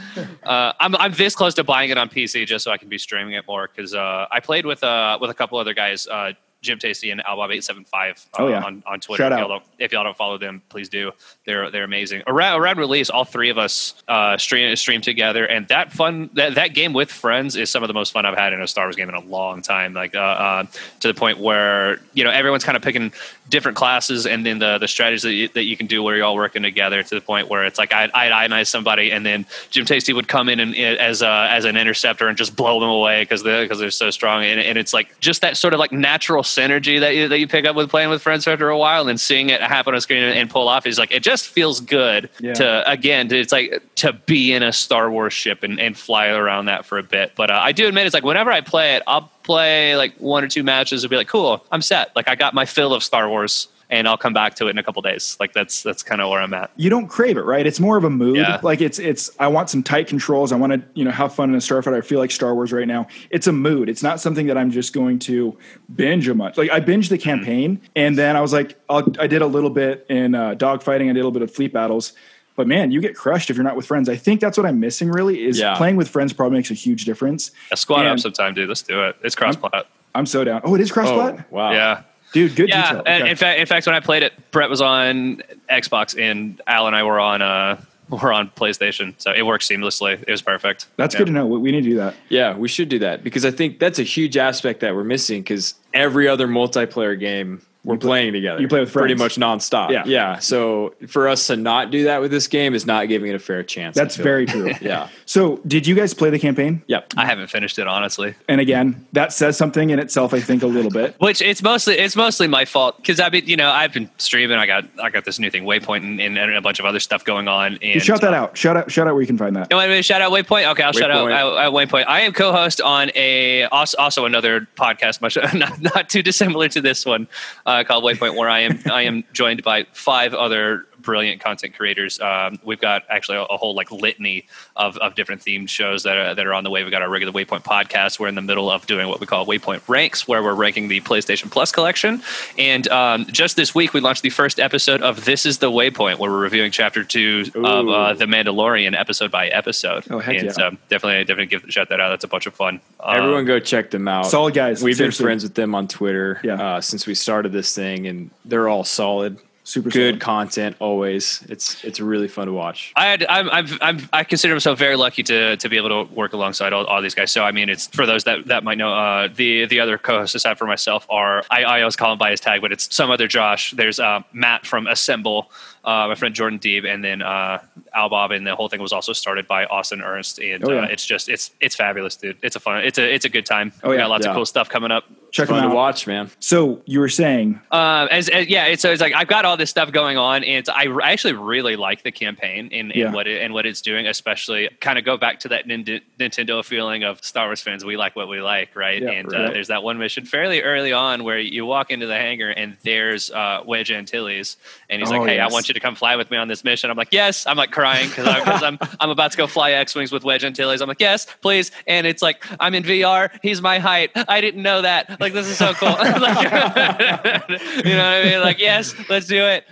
Uh, I'm I'm this close to buying it on PC just so I can be streaming it more because uh, I played with uh with a couple other guys. Uh, Jim Tasty and Albob eight seven five uh, Oh, yeah. on, on Twitter. Shout if, y'all don't, if y'all don't follow them, please do. They're they're amazing. Around, around release, all three of us uh, stream stream together, and that fun that, that game with friends is some of the most fun I've had in a Star Wars game in a long time. Like uh, uh, to the point where you know everyone's kind of picking different classes, and then the the strategies that you, that you can do where you're all working together. To the point where it's like I I'd ionize somebody, and then Jim Tasty would come in and as a, as an interceptor and just blow them away because they because they're so strong, and, and it's like just that sort of like natural synergy that you that you pick up with playing with friends after a while, and seeing it happen on screen and, and pull off is like it just feels good Yeah. to again to, it's like to be in a Star Wars ship and, and fly around that for a bit. But uh, I do admit it's like whenever I play it, I'll play like one or two matches and be like, cool, I'm set. Like I got my fill of Star Wars. And I'll come back to it in a couple days. Like that's that's kind of where I'm at. you don't crave it, right? It's more of a mood. Yeah. Like it's it's I want some tight controls. I want to, you know, have fun in a starfighter. I feel like Star Wars right now. It's a mood. It's not something that I'm just going to binge a much. Like I binged the campaign and then I was like I'll, I did a little bit in uh, dogfighting, I did a little bit of fleet battles. But man, you get crushed if you're not with friends. I think that's what I'm missing really is Yeah. playing with friends probably makes a huge difference. A squad up And- sometime, dude. Let's do it. It's cross plat. I'm so down. Oh, it is cross Oh, wow. Yeah. Dude, good yeah, detail. and Okay. in fact, in fact, when I played it, Brett was on Xbox, and Al and I were on uh, were on PlayStation, so it worked seamlessly. It was perfect. that's Yeah. good to know. We we need to do that. Yeah, we should do that because I think that's a huge aspect that we're missing because every other multiplayer game we're play- playing together. you play with friends. pretty much nonstop. Yeah. yeah. So for us to not do that with this game is not giving it a fair chance. That's very like. true. Yeah. So, did you guys play the campaign? Yep. I haven't finished it honestly, And again, that says something in itself, I think, a little bit. which it's mostly it's mostly my fault because I mean you know I've been streaming. I got I got this new thing Waypoint and, and, and a bunch of other stuff going on. And You shout that out. Shout out. Shout out where you can find that. You want me to shout out Waypoint? Okay, I'll shout out Waypoint. at, at Waypoint. I am co-host on a also, also another podcast, much not, not too dissimilar to this one, uh, called Waypoint, where I am I am joined by five other brilliant content creators. Um, we've got actually a, a whole like litany of, of different themed shows that are, that are on the way. We've got our regular Waypoint podcast. We're in the middle of doing what we call Waypoint Ranks, where we're ranking the PlayStation Plus collection. And um, just this week, we launched the first episode of This Is the Waypoint, where we're reviewing Chapter Two of uh, The Mandalorian, episode by episode. Oh, heck and yeah. so definitely, definitely give shout that out. That's a bunch of fun. Uh, Everyone go check them out. Solid guys. We've Seriously. been friends with them on Twitter Yeah. uh, since we started this thing, and they're all solid. Super good solid. content always. It's it's really fun to watch. I had, I'm, I'm, I'm, I consider myself very lucky to, to be able to work alongside all, all these guys. So, I mean, it's for those that, that might know, uh, the, the other co-hosts aside for myself are, I, I always call him by his tag, but it's some other Josh. There's, uh, Matt from Assemble, uh, my friend Jordan Deeb, and then, uh, Al Bob. And the whole thing was also started by Austin Ernst. And, Oh, yeah. uh, it's just, it's, it's fabulous, dude. It's a fun, it's a, it's a good time. Oh, we yeah. got lots Yeah. of cool stuff coming up. Check them Fun out. to watch, man. So you were saying, Uh, as, as yeah, it's, so it's like I've got all this stuff going on, and it's, I r- actually really like the campaign and, and Yeah. what it, and what it's doing. Especially, kind of go back to that Nin- Nintendo feeling of Star Wars fans. We like what we like, right? Yeah, and Uh, there's that one mission fairly early on where you walk into the hangar and there's uh, Wedge Antilles, and he's Oh, like, "Hey, yes. I want you to come fly with me on this mission." I'm like, "Yes." I'm like crying because I'm, I'm I'm about to go fly X wings with Wedge Antilles. I'm like, "Yes, please." And it's like I'm in VR. He's my height. I didn't know that. Like this is so cool. Like, you know what I mean? Like, yes, let's do it.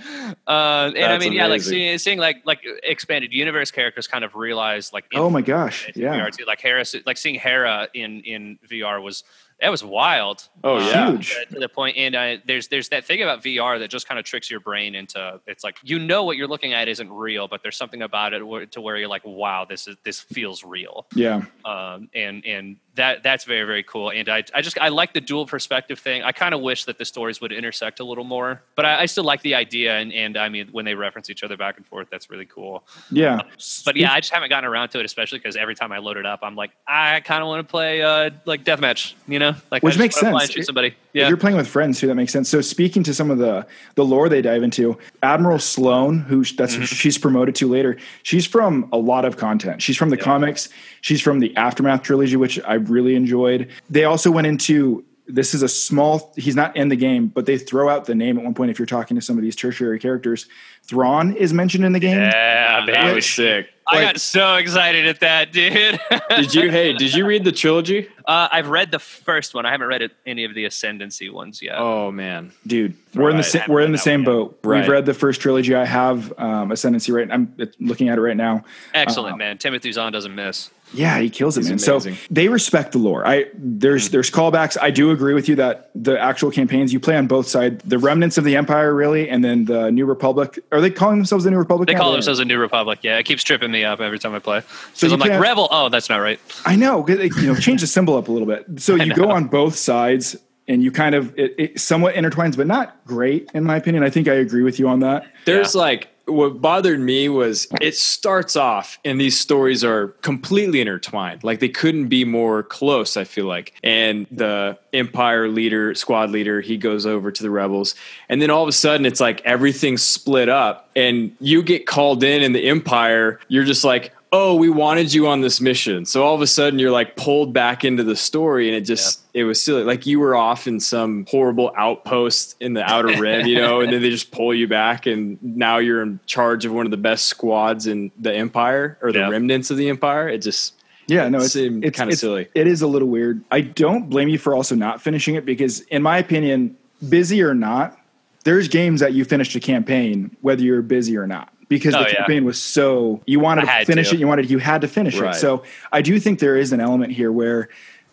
Uh, and I That's mean, yeah, like seeing, seeing like like expanded universe characters kind of realize like oh my gosh, yeah, VR too. Like Harris, like seeing Hera in in VR was that was wild. Oh, Um, yeah. Huge. To the point, and uh, there's there's that thing about VR that just kind of tricks your brain into it's like you know what you're looking at isn't real, but there's something about it to where you're like, wow, this is this feels real. yeah. Um, and and that that's very very cool and i, I just i like the dual perspective thing i kind of wish that the stories would intersect a little more but I, I, still like the idea and, and i mean when they reference each other back and forth that's really cool yeah but yeah i just haven't gotten around to it especially because every time i load it up i'm like i kind of want to play uh like deathmatch you know like which makes sense shoot somebody yeah. If you're playing with friends too, that makes sense. So speaking to some of the the lore they dive into, Admiral Sloane, who that's mm-hmm. she's promoted to later, she's from a lot of content. She's from the yeah. comics. She's from the Aftermath trilogy, which I really enjoyed. They also went into this is a small he's not in the game but they throw out the name at one point if you're talking to some of these tertiary characters thrawn is mentioned in the game yeah that was sick I got so excited at that, dude. did you? Hey, did you read the trilogy? Uh, I've read the first one. I haven't read it, any of the Ascendancy ones yet. Oh man, dude, we're in the sa- we're in the same boat. Right. We've read the first trilogy. I have um, Ascendancy right. I'm looking at it right now. Excellent, uh, man. Timothy Zahn doesn't miss. Yeah, he kills it, man. So they respect the lore. I there's mm. there's callbacks. I do agree with you that the actual campaigns you play on both sides, the remnants of the Empire, really, and then the New Republic. Are they calling themselves the New Republic? They call themselves the New Republic. Yeah, it keeps tripping me up every time I play. So I'm like Rebel. Oh, that's not right. I know. You know, change the symbol up a little bit. So you go on both sides, and you kind of it, it somewhat intertwines, but not great in my opinion. I think I agree with you on that. There's yeah. like what bothered me was it starts off and these stories are completely intertwined. Like they couldn't be more close i feel like. And the empire leader squad leader he goes over to the rebels. And then all of a sudden it's like everything's split up and you get called in in the empire you're just like oh, we wanted you on this mission. So all of a sudden you're like pulled back into the story and it just, yeah. it was silly. Like you were off in some horrible outpost in the outer rim, you know, and then they just pull you back and now you're in charge of one of the best squads in the empire or the yeah. remnants of the empire. It just, yeah, no, it's, it's kind of silly. It is a little weird. I don't blame you for also not finishing it because in my opinion, busy or not, there's games that you finished a campaign whether you're busy or not because oh, the campaign yeah. was so you wanted to finish to. it you wanted you had to finish right. it so i do think there is an element here where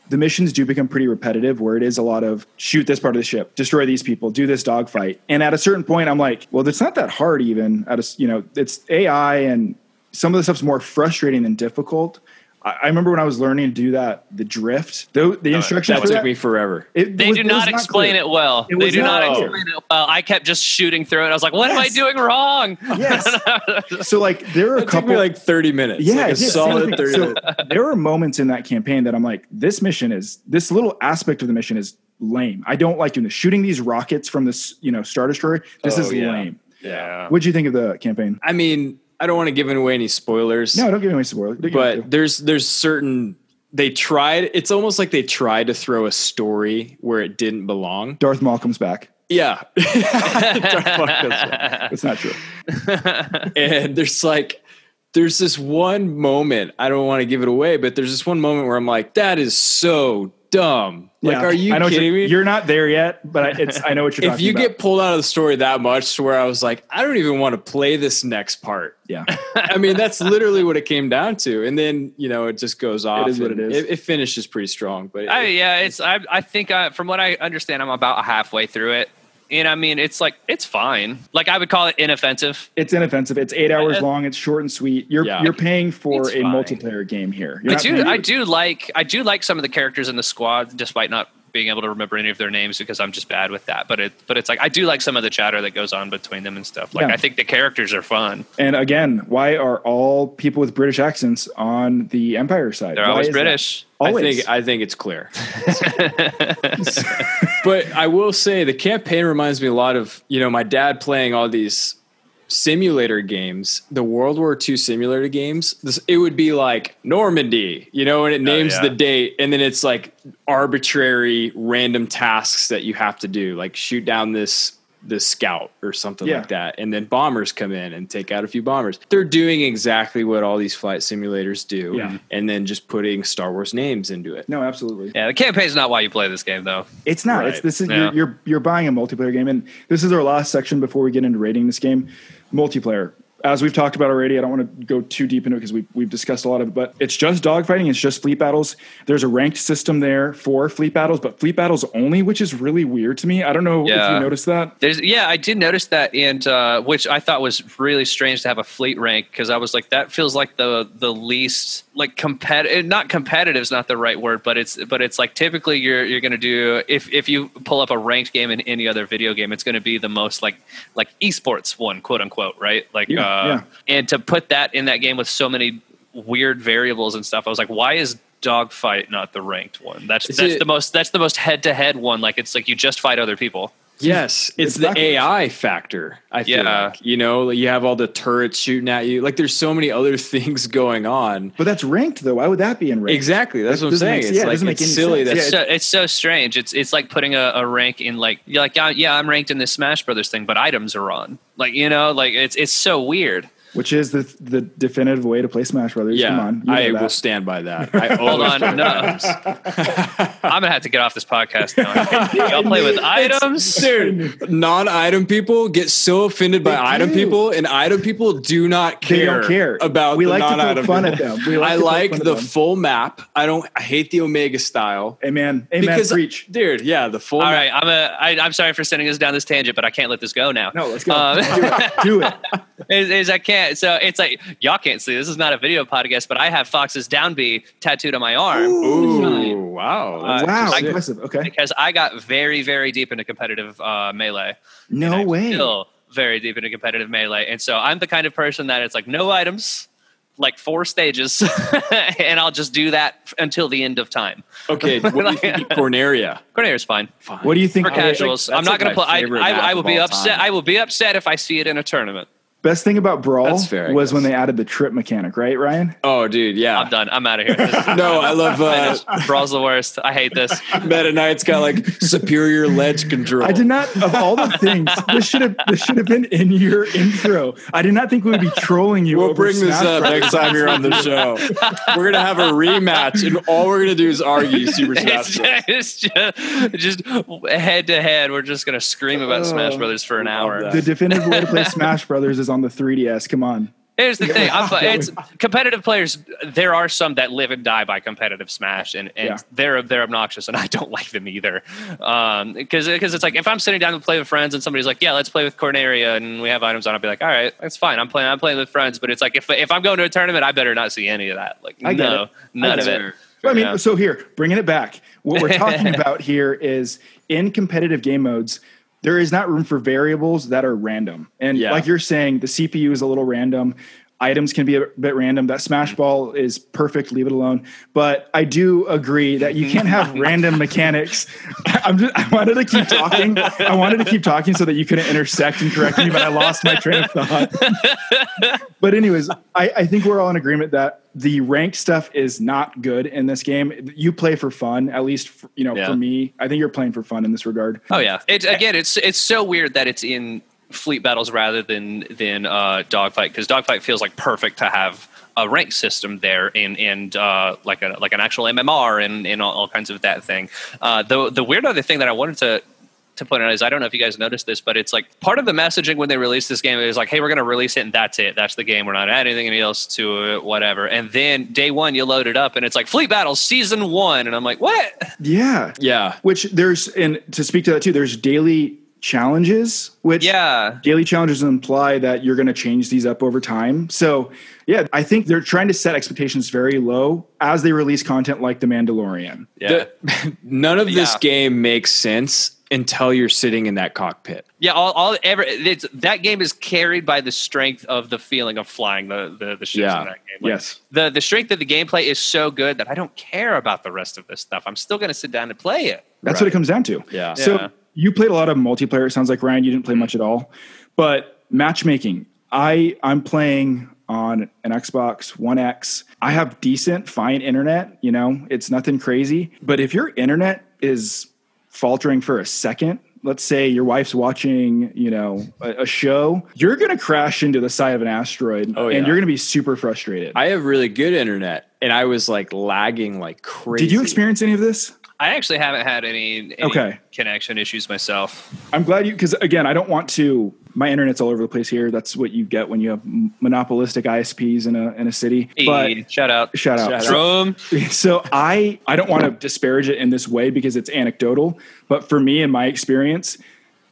the missions do become pretty repetitive where it is a lot of shoot this part of the ship destroy these people do this dogfight and at a certain point i'm like well it's not that hard even at a you know it's ai and some of the stuff's more frustrating than difficult I remember when I was learning to do that, the drift, the, uh, the instructions that took that, me forever. It, they was, do not explain it well. It they do not, not explain it well. I kept just shooting through it. I was like, "What yes. am I doing wrong?" Yes. so like there are a couple like thirty minutes. Yeah, like solid thirty. So there are moments in that campaign that I'm like, this mission is this little aspect of the mission is lame. I don't like doing this. Shooting these rockets from this you know star destroyer. This oh, is yeah. lame. Yeah. What'd you think of the campaign? I mean, I don't want to give away any spoilers. No, don't give away spoilers. But there's there's certain they tried. It's almost like they tried to throw a story where it didn't belong. Darth Maul comes back. Yeah, it's not true. and there's like there's this one moment. I don't want to give it away, but there's this one moment where I'm like, that is so dumb. Like, yeah, are you I know kidding you're, me? You're not there yet, but I, it's I know what you're. if you about. get pulled out of the story that much, to where I was like, I don't even want to play this next part. Yeah, I mean that's literally what it came down to, and then you know it just goes off. It is what it is. It, it finishes pretty strong, but I, yeah, it's I I think I, from what I understand, I'm about halfway through it. And I mean, it's like it's fine. Like I would call it inoffensive. It's inoffensive. It's eight hours long. It's short and sweet. You're yeah. you're paying for it's a fine. multiplayer game here. You're I do I do like I do like some of the characters in the squad, despite not being able to remember any of their names because I'm just bad with that. But it but it's like I do like some of the chatter that goes on between them and stuff. Like yeah. I think the characters are fun. And again, why are all people with British accents on the Empire side? They're why always British. Always. I think I think it's clear. but I will say the campaign reminds me a lot of, you know, my dad playing all these simulator games, the World War II simulator games, this, it would be like Normandy, you know, and it oh, names oh, yeah. the date, and then it's like arbitrary random tasks that you have to do, like shoot down this this scout or something yeah. like that. And then bombers come in and take out a few bombers. They're doing exactly what all these flight simulators do. Yeah. And then just putting Star Wars names into it. No, absolutely. Yeah, the campaign's not why you play this game though. It's not. Right. It's this is yeah. you're, you're you're buying a multiplayer game and this is our last section before we get into rating this game. Multiplayer. As we've talked about already, I don't want to go too deep into it because we, we've discussed a lot of it, but it's just dogfighting. It's just fleet battles. There's a ranked system there for fleet battles, but fleet battles only, which is really weird to me. I don't know if you noticed that. There's yeah, I did notice that, and uh, which I thought was really strange to have a fleet rank because I was like, that feels like the the least like competitive. Not competitive is not the right word, but it's but it's like typically you're you're going to do if if you pull up a ranked game in any other video game, it's going to be the most like like esports one, quote unquote, right? Like, Yeah, uh, Uh, yeah. and to put that in that game with so many weird variables and stuff, I was like, why is dogfight not the ranked one? That's Is that's it- the most that's the most head to head one. Like it's like you just fight other people. Yes, it's, it's the backwards. AI factor. I feel Yeah. like you know, you have all the turrets shooting at you. Like there's so many other things going on. But that's ranked though. Why would that be in ranked? Exactly, that's That what I'm saying. make- it's yeah, it like doesn't make it's any silly. sense. That's It's so, it's so strange. It's it's like putting a, a rank in like you're like yeah, yeah I'm ranked in this Smash Brothers thing, but items are on. Like you know, like it's it's so weird. Which is the the definitive way to play Smash Brothers. yeah, Come on. you know I that. will stand by that. I Hold on, no. I'm gonna have to get off this podcast now. Y'all play with items. Dude, non-item people get so offended by They item do. people, and item people do not care. They don't care. about We the like to poke fun people. at them. We like I like the full map. I don't. I hate the Omega style Amen. Amen. because, Preach. dude. Yeah, the full. All map. right, I'm a, I, I'm sorry for sending us down this tangent, but I can't let this go now. No, let's go. Um, do it. Do it. is, is I can't. So it's like y'all can't see. This is not a video podcast, but I have Fox's down B tattooed on my arm. Ooh, wow. Uh, wow. I- impressive. Okay. because I got very, very deep into competitive uh, melee. No way. Still very deep into competitive melee, and so I'm the kind of person that it's like no items, like four stages, and I'll just do that until the end of time. Okay, what do you think of Corneria? Corneria's fine Fine. What do you think? for casuals. that's I'm not like going to play. I, I, I will be upset. time. I will be upset if I see it in a tournament. Best thing about Brawl That's fair, I was when they added the trip mechanic, right, Ryan? Oh, dude, yeah. I'm done. I'm out of here. This is- No, I love uh, Brawl's the worst. I hate this. Meta Knight's got like superior ledge control. I did not of all the things. This should have this should have been in your intro. I did not think we would be trolling you. We'll over bring this up Brothers. next time you're on the show. We're gonna have a rematch, and all we're gonna do is argue Super Smash. Bros. just, it's just just head to head. We're just gonna scream about Smash Oh, Brothers for an hour. The definitive way to play Smash Brothers is on the 3DS. Come on. Here's the thing: I'm, it's competitive players. There are some that live and die by competitive Smash, and, and Yeah. they're they're obnoxious, and I don't like them either. Um, because because it's like if I'm sitting down to play with friends, and somebody's like, "Yeah, let's play with Corneria," and we have items on, I'll be like, "All right, that's fine. I'm playing. I'm playing with friends." But it's like if if I'm going to a tournament, I better not see any of that. Like I get no, it. none I of get it. Well, I mean, Yeah. so here, bringing it back. What we're talking about here is in competitive game modes, there is not room for variables that are random. And Yeah. like you're saying, the CPU is a little random. Items can be a bit random. That Smash Ball is perfect. Leave it alone. But I do agree that you can't have random mechanics. I'm just, I wanted to keep talking. I wanted to keep talking so that you couldn't intersect and correct me, but I lost my train of thought. but anyways, I, I think we're all in agreement that the ranked stuff is not good in this game. You play for fun, at least for, you know Yeah. for me. I think you're playing for fun in this regard. Oh yeah. It again, it's it's so weird that it's in fleet battles rather than than uh, dogfight because dogfight feels like perfect to have a rank system there and and uh, like a like an actual MMR and and all, all kinds of that thing. Uh, the the weird other thing that I wanted to to point out is I don't know if you guys noticed this, but it's like part of the messaging when they released this game is like, hey, we're going to release it and that's it. That's the game. We're not adding anything else to it, whatever. And then day one, you load it up and it's like Fleet Battles season one, and I'm like, what? Yeah, Yeah, which there's and to speak to that too, there's daily challenges, which Yeah, daily challenges imply that you're going to change these up over time. So, yeah, I think they're trying to set expectations very low as they release content like The Mandalorian. yeah. The- none of this game makes sense until you're sitting in that cockpit. Yeah, all, all ever it's, that game is carried by the strength of the feeling of flying the the, the ships Yeah. in that game. Like, Yes. the the strength of the gameplay is so good that I don't care about the rest of this stuff. I'm still going to sit down and play it. That's Right. what it comes down to. Yeah. So Yeah. You played a lot of multiplayer. It sounds like Ryan, you didn't play much at all. But matchmaking, I I'm playing on an Xbox One X. I have decent, fine internet. You know, it's nothing crazy. But if your internet is faltering for a second, let's say your wife's watching, you know, a, a show, you're going to crash into the side of an asteroid, Oh, yeah. and you're going to be super frustrated. I have really good internet, and I was like lagging like crazy. Did you experience any of this? I actually haven't had any, any Okay. connection issues myself. I'm glad you because again, I don't want to My internet's all over the place here. That's what you get when you have monopolistic ISPs in a in a city. But shout out. shout out. Shout So- so I I don't want to disparage it in this way because it's anecdotal, but for me in my experience,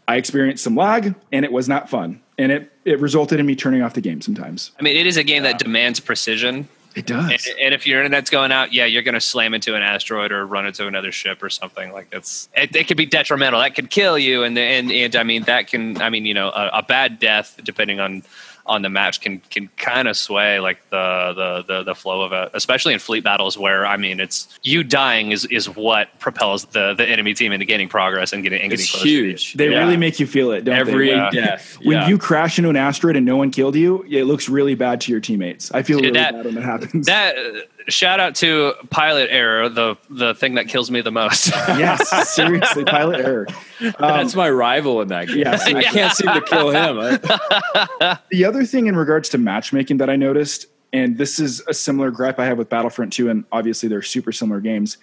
I experienced some lag and it was not fun. And it it resulted in me turning off the game sometimes. I mean, it is a game that demands precision. It does. And, and if your internet's going out, yeah, you're going to slam into an asteroid or run into another ship or something like that's. It, it could be detrimental. That could kill you, and and and I mean that can. I mean, you know, a, a bad death, depending on on the match, can can kind of sway like the, the the the flow of it, especially in fleet battles where I mean, it's you dying is is what propels the the enemy team into gaining progress and getting and getting It's closer to the- huge. they Yeah. really make you feel it, don't Every they? Yeah. death. When yeah. you crash into an asteroid and no one killed you, it looks really bad to your teammates. I feel really that- bad when that happens. That uh, shout out to pilot error, the the thing that kills me the most. yes, seriously, pilot error. Um, That's my rival in that game. Yeah. I can't seem to kill him. The other thing in regards to matchmaking that I noticed, and this is a similar gripe I have with Battlefront 2, and obviously they're super similar games.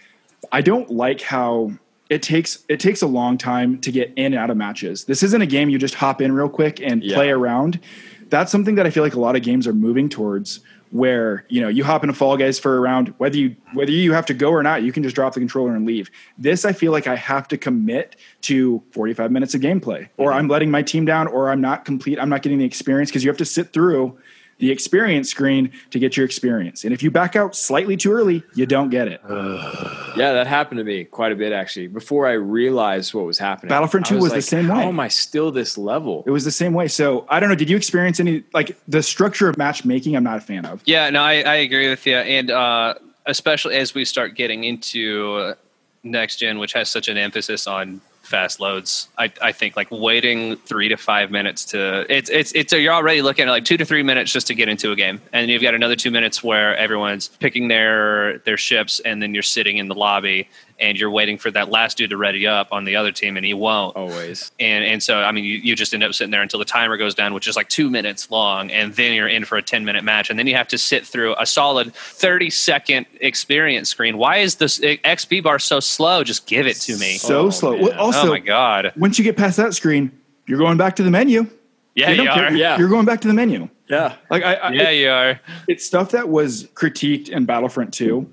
I don't like how it takes it takes a long time to get in and out of matches. This isn't a game you just hop in real quick and Yeah. play around. That's something that I feel like a lot of games are moving towards where you know you hop into Fall Guys for a round, whether you whether you have to go or not, you can just drop the controller and leave. This I feel like I have to commit to 45 minutes of gameplay, or mm-hmm. I'm letting my team down, or I'm not complete. I'm not getting the experience because you have to sit through the experience screen to get your experience. And if you back out slightly too early, you don't get it. Yeah, that happened to me quite a bit actually. Before I realized what was happening, Battlefront 2 was the same way. How am I still this level? It was the same way. So I don't know. Did you experience any like the structure of matchmaking? I'm not a fan of. Yeah, no, I, I agree with you, and uh, especially as we start getting into uh, next gen, which has such an emphasis on fast loads. I, I think like waiting three to five minutes to it's it's it's you're already looking at like two to three minutes just to get into a game, and you've got another two minutes where everyone's picking their their ships, and then you're sitting in the lobby and you're waiting for that last dude to ready up on the other team, and he won't Always. and and so I mean you, you just end up sitting there until the timer goes down, which is like two minutes long, and then you're in for a ten minute match, and then you have to sit through a solid thirty second experience screen. Why is this eh, XP bar so slow? Just give it to me. So Oh, slow. man. Well, oh also, my god! once you get past that screen, you're going back to the menu. Yeah, You you, don't care. are. Yeah. You're going back to the menu. Yeah. Like I, I Yeah, you are. it's stuff that was critiqued in Battlefront 2,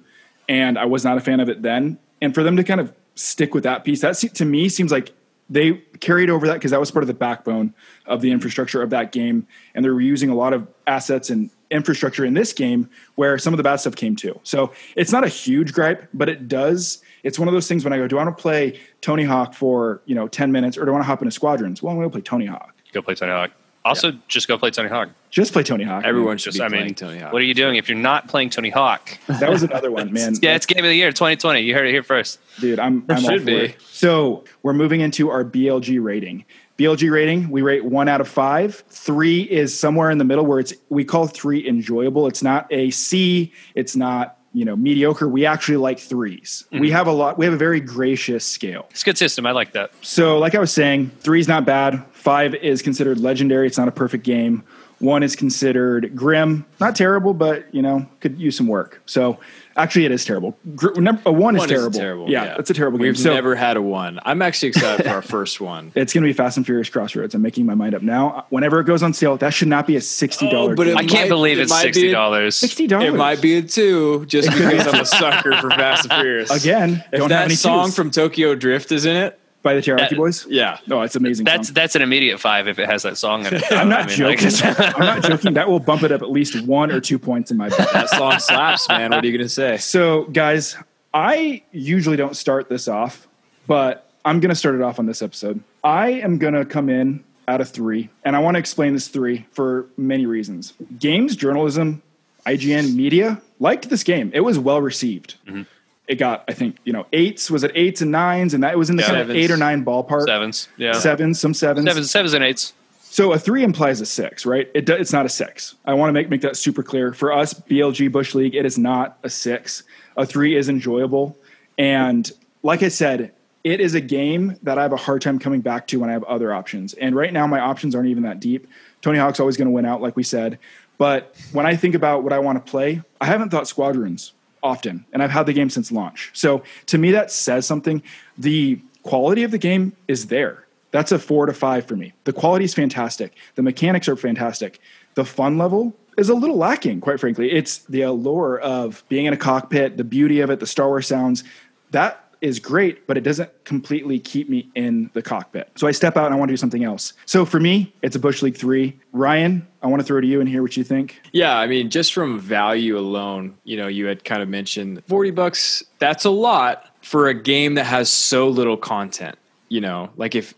and I was not a fan of it then. And for them to kind of stick with that piece, that to me seems like they carried over that because that was part of the backbone of the infrastructure of that game, and they're reusing a lot of assets and infrastructure in this game where some of the bad stuff came too. So it's not a huge gripe, but it does. It's one of those things when I go, do I want to play Tony Hawk for you know ten minutes, or do I want to hop into Squadrons? Well, I'm going to play Tony Hawk. Go play Tony Hawk. Also, just go play Tony Hawk. Just play Tony Hawk. Everyone's Just, be I playing mean, Tony Hawk. what are you doing if you're not playing Tony Hawk? That was another one, man. yeah, it's game of the year 2020. You heard it here first. Dude, I'm, I'm all should for be. it. So we're moving into our BLG rating. BLG rating, we rate one out of five. Three is somewhere in the middle where it's we call three enjoyable. It's not a C. It's not you know mediocre. We actually like 3s mm-hmm. We have a lot. We have a very gracious scale. It's a good system. I like that. So, like I was saying, three is not bad. Five is considered legendary. It's not a perfect game. One is considered grim, not terrible, but you know could use some work. So, actually, it is terrible. Gr- number, a one, One is terrible. terrible. Yeah, it's a terrible game. We've so, never had a one. I'm actually excited for our first one. it's going to be Fast and Furious Crossroads. I'm making my mind up now. Whenever it goes on sale, that should not be a sixty dollars. Oh, but it I can't believe it it's sixty dollars. sixty dollars. It might be a two, just because I'm a sucker for Fast and Furious. again. if don't have that any song twos. from Tokyo Drift is in it, by the That- Boys. yeah, Oh, it's amazing. That's song. that's an immediate five if it has that song in it. I'm not I mean, like- joking. I'm not joking. That will bump it up at least one or two points in my book. that song slaps, man. What are you gonna say? So, guys, I usually don't start this off, but I'm going to start it off on this episode. I am going to come in out of three, and I want to explain this three for many reasons. Games journalism, IGN media liked this game. It was well received. Mm-hmm. It got, I think, you know, eights. Was it eights and nines? And that was in the Yeah. kind of eight or nine ballpark. sevens. Yeah, Sevens, some sevens. sevens, sevens and eights. So a three implies a six, right? It do, it's not a six. I want to make make that super clear. For us, BLG Bush League, it is not a six. A three is enjoyable, and like I said, it is a game that I have a hard time coming back to when I have other options. And right now, my options aren't even that deep. Tony Hawk's always going to win out, like we said. But when I think about what I want to play, I haven't thought Squadrons often, and I've had the game since launch. So to me, that says something. The quality of the game is there That's a four to five for me. The quality is fantastic. The mechanics are fantastic. The fun level is a little lacking, quite frankly. It's the allure of being in a cockpit, the beauty of it, the Star Wars sounds. That is great, but it doesn't completely keep me in the cockpit. So I step out and I want to do something else. So for me, it's a Bush League 3. Ryan, I want to throw it to you and hear what you think. Yeah, I mean, just from value alone, you know, you had kind of mentioned 40 bucks, that's a lot for a game that has so little content. You know, like if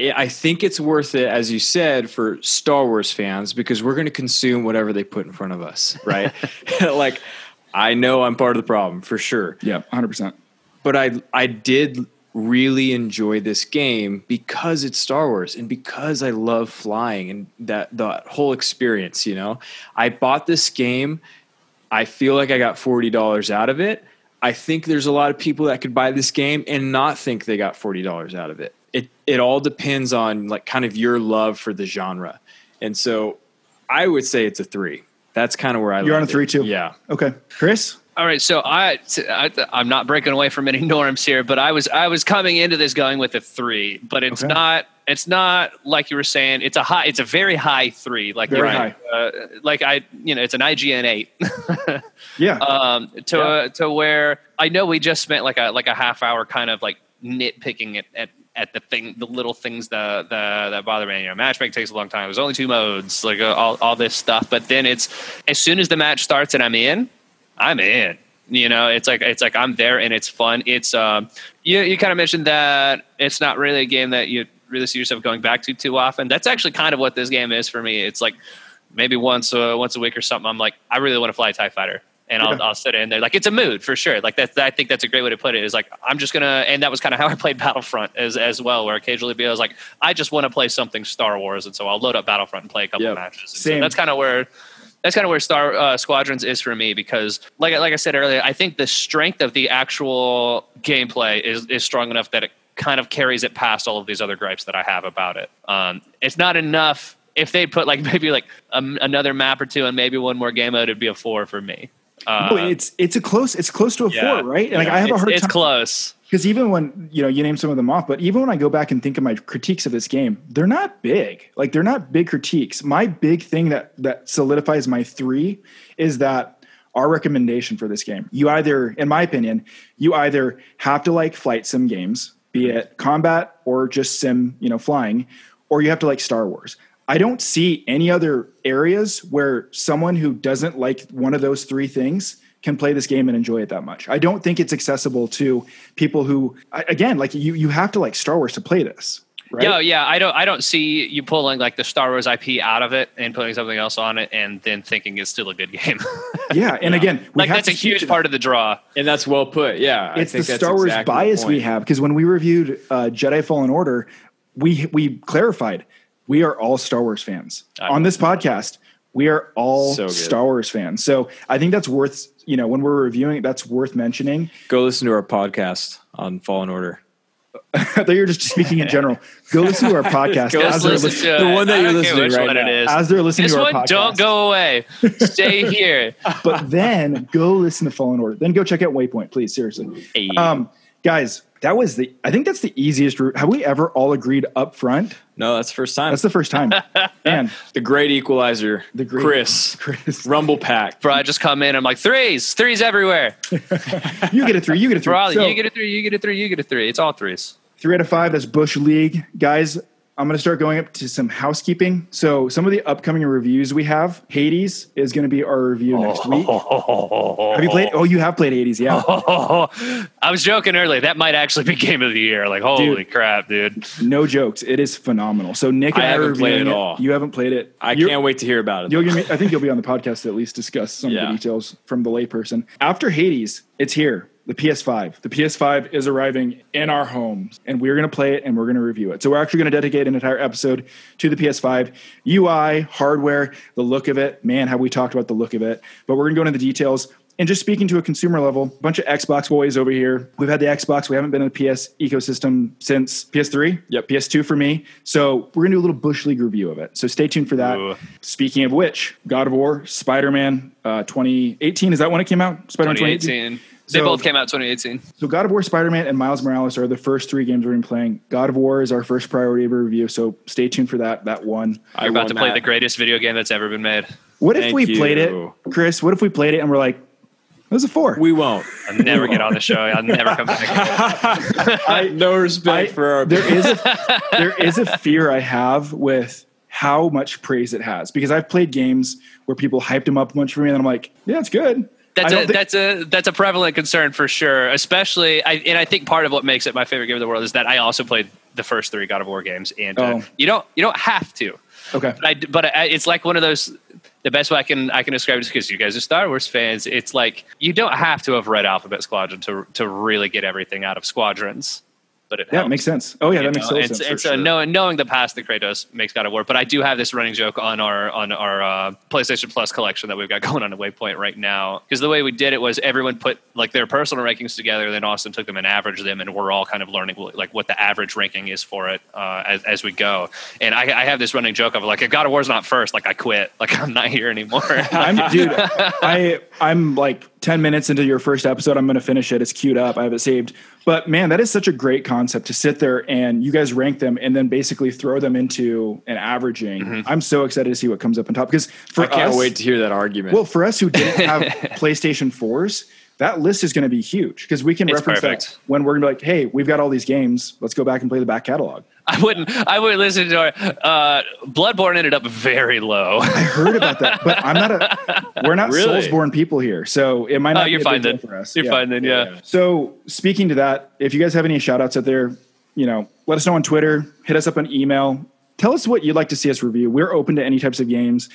eh, I think it's worth it, as you said, for Star Wars fans because we're going to consume whatever they put in front of us, right? like, I know I'm part of the problem for sure. Yeah, 100% but I I did really enjoy this game because it's Star Wars and because I love flying and that that whole experience, you know. I bought this game. I feel like I got $40 out of it. I think there's a lot of people that could buy this game and not think they got $40 out of it. It it all depends on like kind of your love for the genre. And so I would say it's a 3. That's kind of where I You're on a 3 it. too. Yeah. Okay. Chris? All right, so I, I am not breaking away from any norms here, but I was I was coming into this going with a three, but it's okay. not it's not like you were saying. It's a high. It's a very high three. Like very high. Uh, like I you know it's an IGN eight. yeah. Um. To yeah. Uh, to where I know we just spent like a like a half hour kind of like nitpicking at, at at the thing, the little things that that, that bother me. You know, matchmaking takes a long time. There's only two modes, like uh, all all this stuff. But then it's as soon as the match starts and I'm in, I'm in. You know, it's like it's like I'm there and it's fun. It's um, you you kind of mentioned that it's not really a game that you really see yourself going back to too often. That's actually kind of what this game is for me. It's like maybe once uh, once a week or something. I'm like, I really want to fly a TIE Fighter, and I'll, I'll sit in there. Like it's a mood for sure. Like that, I think that's a great way to put it. Is like I'm just gonna, and that was kind of how I played Battlefront as as well. Where occasionally I was like, I just want to play something Star Wars, and so I'll load up Battlefront and play a couple yep. matches. Same. So that's kind of where that's kind of where Star uh, Squadrons is for me because, like like I said earlier, I think the strength of the actual gameplay is is strong enough that it kind of carries it past all of these other gripes that I have about it. Um, it's not enough. If they put like maybe like um, another map or two and maybe one more game mode, it'd be a four for me. Uh, no, it's it's a close it's close to a yeah, four, right? And like I have a hard it's time. It's close because even when you know you name some of them off, but even when I go back and think of my critiques of this game, they're not big. Like they're not big critiques. My big thing that that solidifies my three is that our recommendation for this game. You either, in my opinion, you either have to like flight sim games, be it combat or just sim, you know, flying, or you have to like Star Wars. I don't see any other areas where someone who doesn't like one of those three things can play this game and enjoy it that much. I don't think it's accessible to people who, again, like you, you have to like Star Wars to play this. Right? Yeah, yeah. I don't, I don't see you pulling like the Star Wars IP out of it and putting something else on it, and then thinking it's still a good game. yeah, and again, like that's a huge part of the draw, and that's well put. Yeah, it's the Star Wars exactly bias we have because when we reviewed uh, Jedi Fallen Order, we we clarified we are all Star Wars fans I on this podcast. We are all so Star Wars fans, so I think that's worth you know, when we're reviewing, it, that's worth mentioning. Go listen to our podcast on Fallen Order. I thought you were just speaking in general. Go listen to our podcast. Go as listen li- to the one that you're listening right now. It is. As they're listening this to our one, podcast. don't go away. Stay here. but then go listen to Fallen Order. Then go check out Waypoint, please. Seriously, hey. um, guys. That was the. I think that's the easiest route. Have we ever all agreed up front? No, that's the first time. That's the first time. and the great equalizer, the great Chris, Chris, Rumble Pack. Bro, I just come in. I'm like threes, threes everywhere. you get a three. You get a three. Bro, so, you get a three. You get a three. You get a three. It's all threes. Three out of five. That's Bush League, guys. I'm going to start going up to some housekeeping. So, some of the upcoming reviews we have Hades is going to be our review next week. have you played? Oh, you have played Hades, yeah. I was joking earlier. That might actually be game of the year. Like, holy dude, crap, dude. No jokes. It is phenomenal. So, Nick and I, I haven't played it, it all. You haven't played it. I You're, can't wait to hear about it. You'll me, I think you'll be on the podcast to at least discuss some yeah. of the details from the layperson. After Hades, it's here the PS5. The PS5 is arriving in our homes, and we're going to play it and we're going to review it. So we're actually going to dedicate an entire episode to the PS5 UI, hardware, the look of it. Man, have we talked about the look of it? But we're going to go into the details. And just speaking to a consumer level, a bunch of Xbox boys over here. We've had the Xbox. We haven't been in the PS ecosystem since PS3. Yep. PS2 for me. So we're going to do a little Bush League review of it. So stay tuned for that. Ooh. Speaking of which, God of War, Spider Man uh, 2018. Is that when it came out? Spider Man 2018. They both came out 2018. So God of War, Spider Man, and Miles Morales are the first three games we're going to be playing. God of War is our first priority of a review, so stay tuned for that. That one. I You're about to play that. the greatest video game that's ever been made. What if Thank we played it, Chris? What if we played it and we're like, it was a four? We won't. I'll never get on the show. I'll never come back. no respect I- for our. there is a there is a fear I have with how much praise it has because I've played games where people hyped them up a bunch for me, and I'm like, yeah, it's good. That's a think- that's a that's a prevalent concern for sure. Especially, I, and I think part of what makes it my favorite game in the world is that I also played the first three God of War games, and uh, Oh. you don't you don't have to. okay. But, I, but I, it's like one of those. The best way I can I can describe it is because you guys are Star Wars fans. It's like you don't have to have read Alphabet Squadron to to really get everything out of Squadrons. But it Yeah, it helps. makes sense. Oh yeah, You that makes know, total it's, sense. uh, sure. knowing knowing the past that Kratos makes God of War. But I do have this running joke on our on our uh, PlayStation Plus collection that we've got going on at Waypoint right now. Because the way we did it was everyone put like their personal rankings together, then Austin took them and averaged them, and we're all kind of learning like what the average ranking is for it uh, as as we go. And I, I have this running joke of like if God of War's not first, like I quit, like I'm not here anymore. I'm dude. I I'm like ten minutes into your first episode. I'm going to finish it. It's queued up. I have it saved. But man, that is such a great concept to sit there and you guys rank them and then basically throw them into an averaging. Mm-hmm. I'm so excited to see what comes up on top because for I can't us, wait to hear that argument. Well, for us who didn't have PlayStation 4s, that list is going to be huge because we can It's reference perfect. that when we're going to be like, hey, we've got all these games. Let's go back and play the back catalog. I wouldn't I wouldn't listen to our uh, Bloodborne ended up very low. I heard about that, but I'm not a. We're not Really? Soulsborne people here, so it might not. Oh, be you're a fine then. For us. You're Yeah. fine then, yeah. So speaking to that, if you guys have any shout outs out there, you know, let us know on Twitter, hit us up on email. Tell us what you'd like to see us review. We're open to any types of games,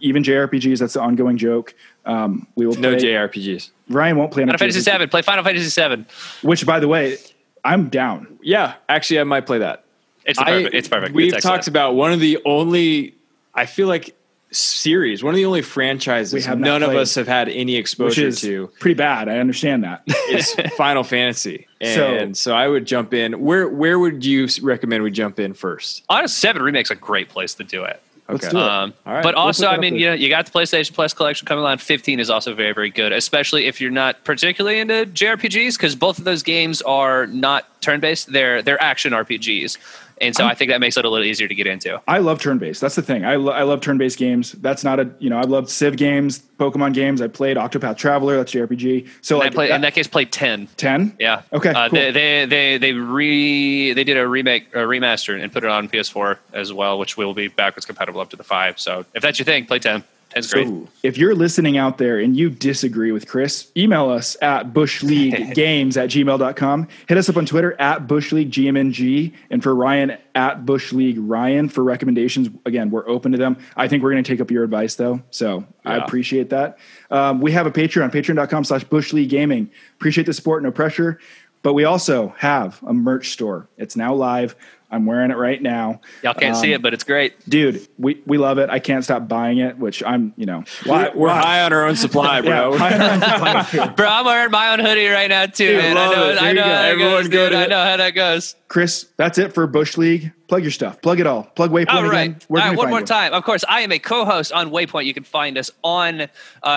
even JRPGs. That's the ongoing joke. Um, we will no play. JRPGs. Ryan won't play. on Final Fantasy JRPG, Seven. Play Final Fantasy Seven. Which, by the way, I'm down. Yeah, actually, I might play that. It's the perfect. it's perfect. We've It's talked about one of the only, I feel like, series, one of the only franchises We have none of us have had any Which exposure is to pretty bad. I understand that. is Final Fantasy. So- And so, I would jump in. Where where would you recommend we jump in first? Honest Seven remake's a great place to do it. Let's Okay. do it. Um, All right. But We'll also, I mean, you know, you got the PlayStation Plus collection coming on. 15 is also very, very good, especially if you're not particularly into JRPGs, because both of those games are not turn-based; they're they're action RPGs, and so i think that makes it a little easier to get into. I love turn based. That's the thing. I, lo- I love turn based games. That's not a you know I loved Civ games, Pokemon games. I played Octopath Traveler. That's JRPG. So And I like play, that- in that case, play 10. ten. Yeah. Okay, Uh, cool. They they they they re they did a remake a remaster and put it on PS4 as well, which will be backwards compatible up to the five. So if that's your thing, play 10. 10's great. So if you're listening out there and you disagree with Chris, email us at bushleaguegames at gmail.com. Hit us up on Twitter at bushleaguegmng. And for Ryan, at bushleagueryan for recommendations. Again, we're open to them. I think we're going to take up your advice, though. So I appreciate that. Um, we have a Patreon, patreon.com slash bushleaguegaming. Appreciate the support, no pressure. But we also have a merch store. It's now live. I'm wearing it right now. Y'all can't see Um, it, but it's great. Dude, we, we love it. I can't stop buying it, which I'm, you know, why, We're why- high on our own supply, bro. Yeah, high on our own supply. Bro, I'm wearing my own hoodie right now too, Dude, man. I know, it. There I you know go. how that goes, dude. to I know how that goes. Chris, that's it for Bush League. Plug your stuff. Plug it all. Plug Waypoint All right. again. Where can right, we one more you? time. Of course, I am a co-host on Waypoint. You can find us on uh,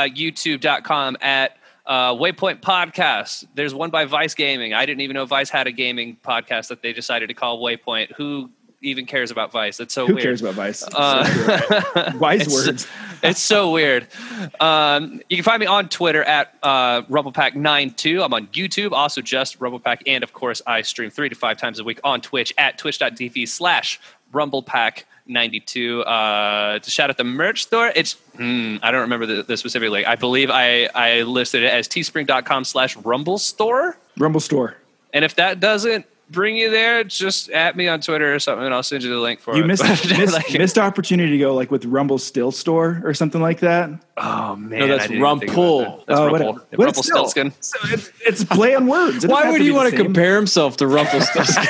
YouTube.com at uh, Waypoint Podcast. There's one by Vice Gaming. I didn't even know Vice had a gaming podcast that they decided to call Waypoint. Who even cares about Vice? That's so Who weird. cares about Vice? Uh, Wise it's- words. it's so weird. Um, you can find me on Twitter at uh, RumblePack92. I'm on YouTube, also just RumblePack. And of course, I stream three to five times a week on Twitch at twitch.tv slash RumblePack92. Uh, to shout out the merch store, it's, hmm, I don't remember the, the specific link. I believe I, I listed it as teespring.com slash Rumble Store. Rumble Store. And if that doesn't bring you there, just at me on Twitter or something, and I'll send you the link for You it. missed, But, missed, like, missed opportunity to go like with Rumble Still Store or something like that. Oh man, No, that's I didn't even think about Rumpel. that. That's Oh, Rumpel. whatever. But Rumpelstiltskin. So it's, it's play on words. It Why would be he want to compare himself to Rumpelstiltskin?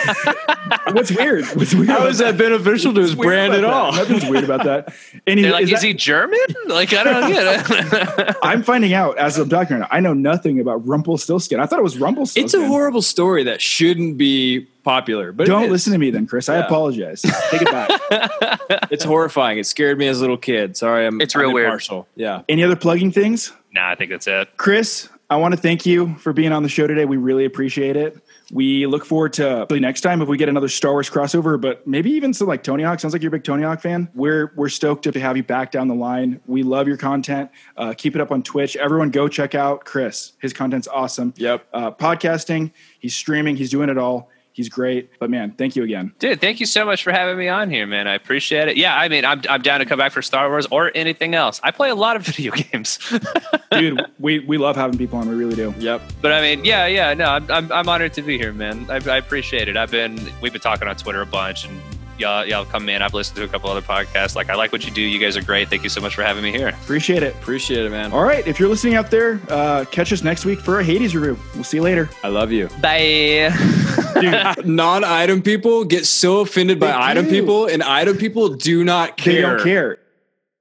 What's weird? What's weird? How about that beneficial to his brand at about all? that? Nothing's weird about that. And he- like, is is, that- he German? Like, I don't get it. I'm finding out as I'm talking. I know nothing about Rumpelstiltskin. I thought it was Rumpelstiltskin. It's a horrible story that shouldn't be popular, but Don't listen to me then, Chris. I apologize. Take it back. It's horrifying. It scared me as a little kid. Sorry, I'm. It's real I'm weird. impartial. Yeah. Any other plugging things? nah, I think that's it. Chris, I want to thank you for being on the show today. We really appreciate it. We look forward to next time if we get another Star Wars crossover, but maybe even some like Tony Hawk. Sounds like you're a big Tony Hawk fan. We're we're stoked to have you back down the line. We love your content. Uh, keep it up on Twitch. Everyone, go check out Chris. His content's awesome. Yep. Uh, podcasting. He's streaming. He's doing it all. He's great. But man, thank you again. Dude, thank you so much for having me on here, man. I appreciate it. Yeah, I mean, I'm, I'm down to come back for Star Wars or anything else. I play a lot of video games. Dude, we, we love having people on. We really do. Yep. But I mean, yeah, yeah, no, I'm, I'm, I'm honored to be here, man. I, I appreciate it. I've been, we've been talking on Twitter a bunch and y'all, y'all come in. I've listened to a couple other podcasts. Like, I like what you do. You guys are great. Thank you so much for having me here. Appreciate it. Appreciate it, man. All right. If you're listening out there, uh, catch us next week for a Hades review. We'll see you later. I love you. Bye. Non item people get so offended by item people, and item people do not care. They don't care.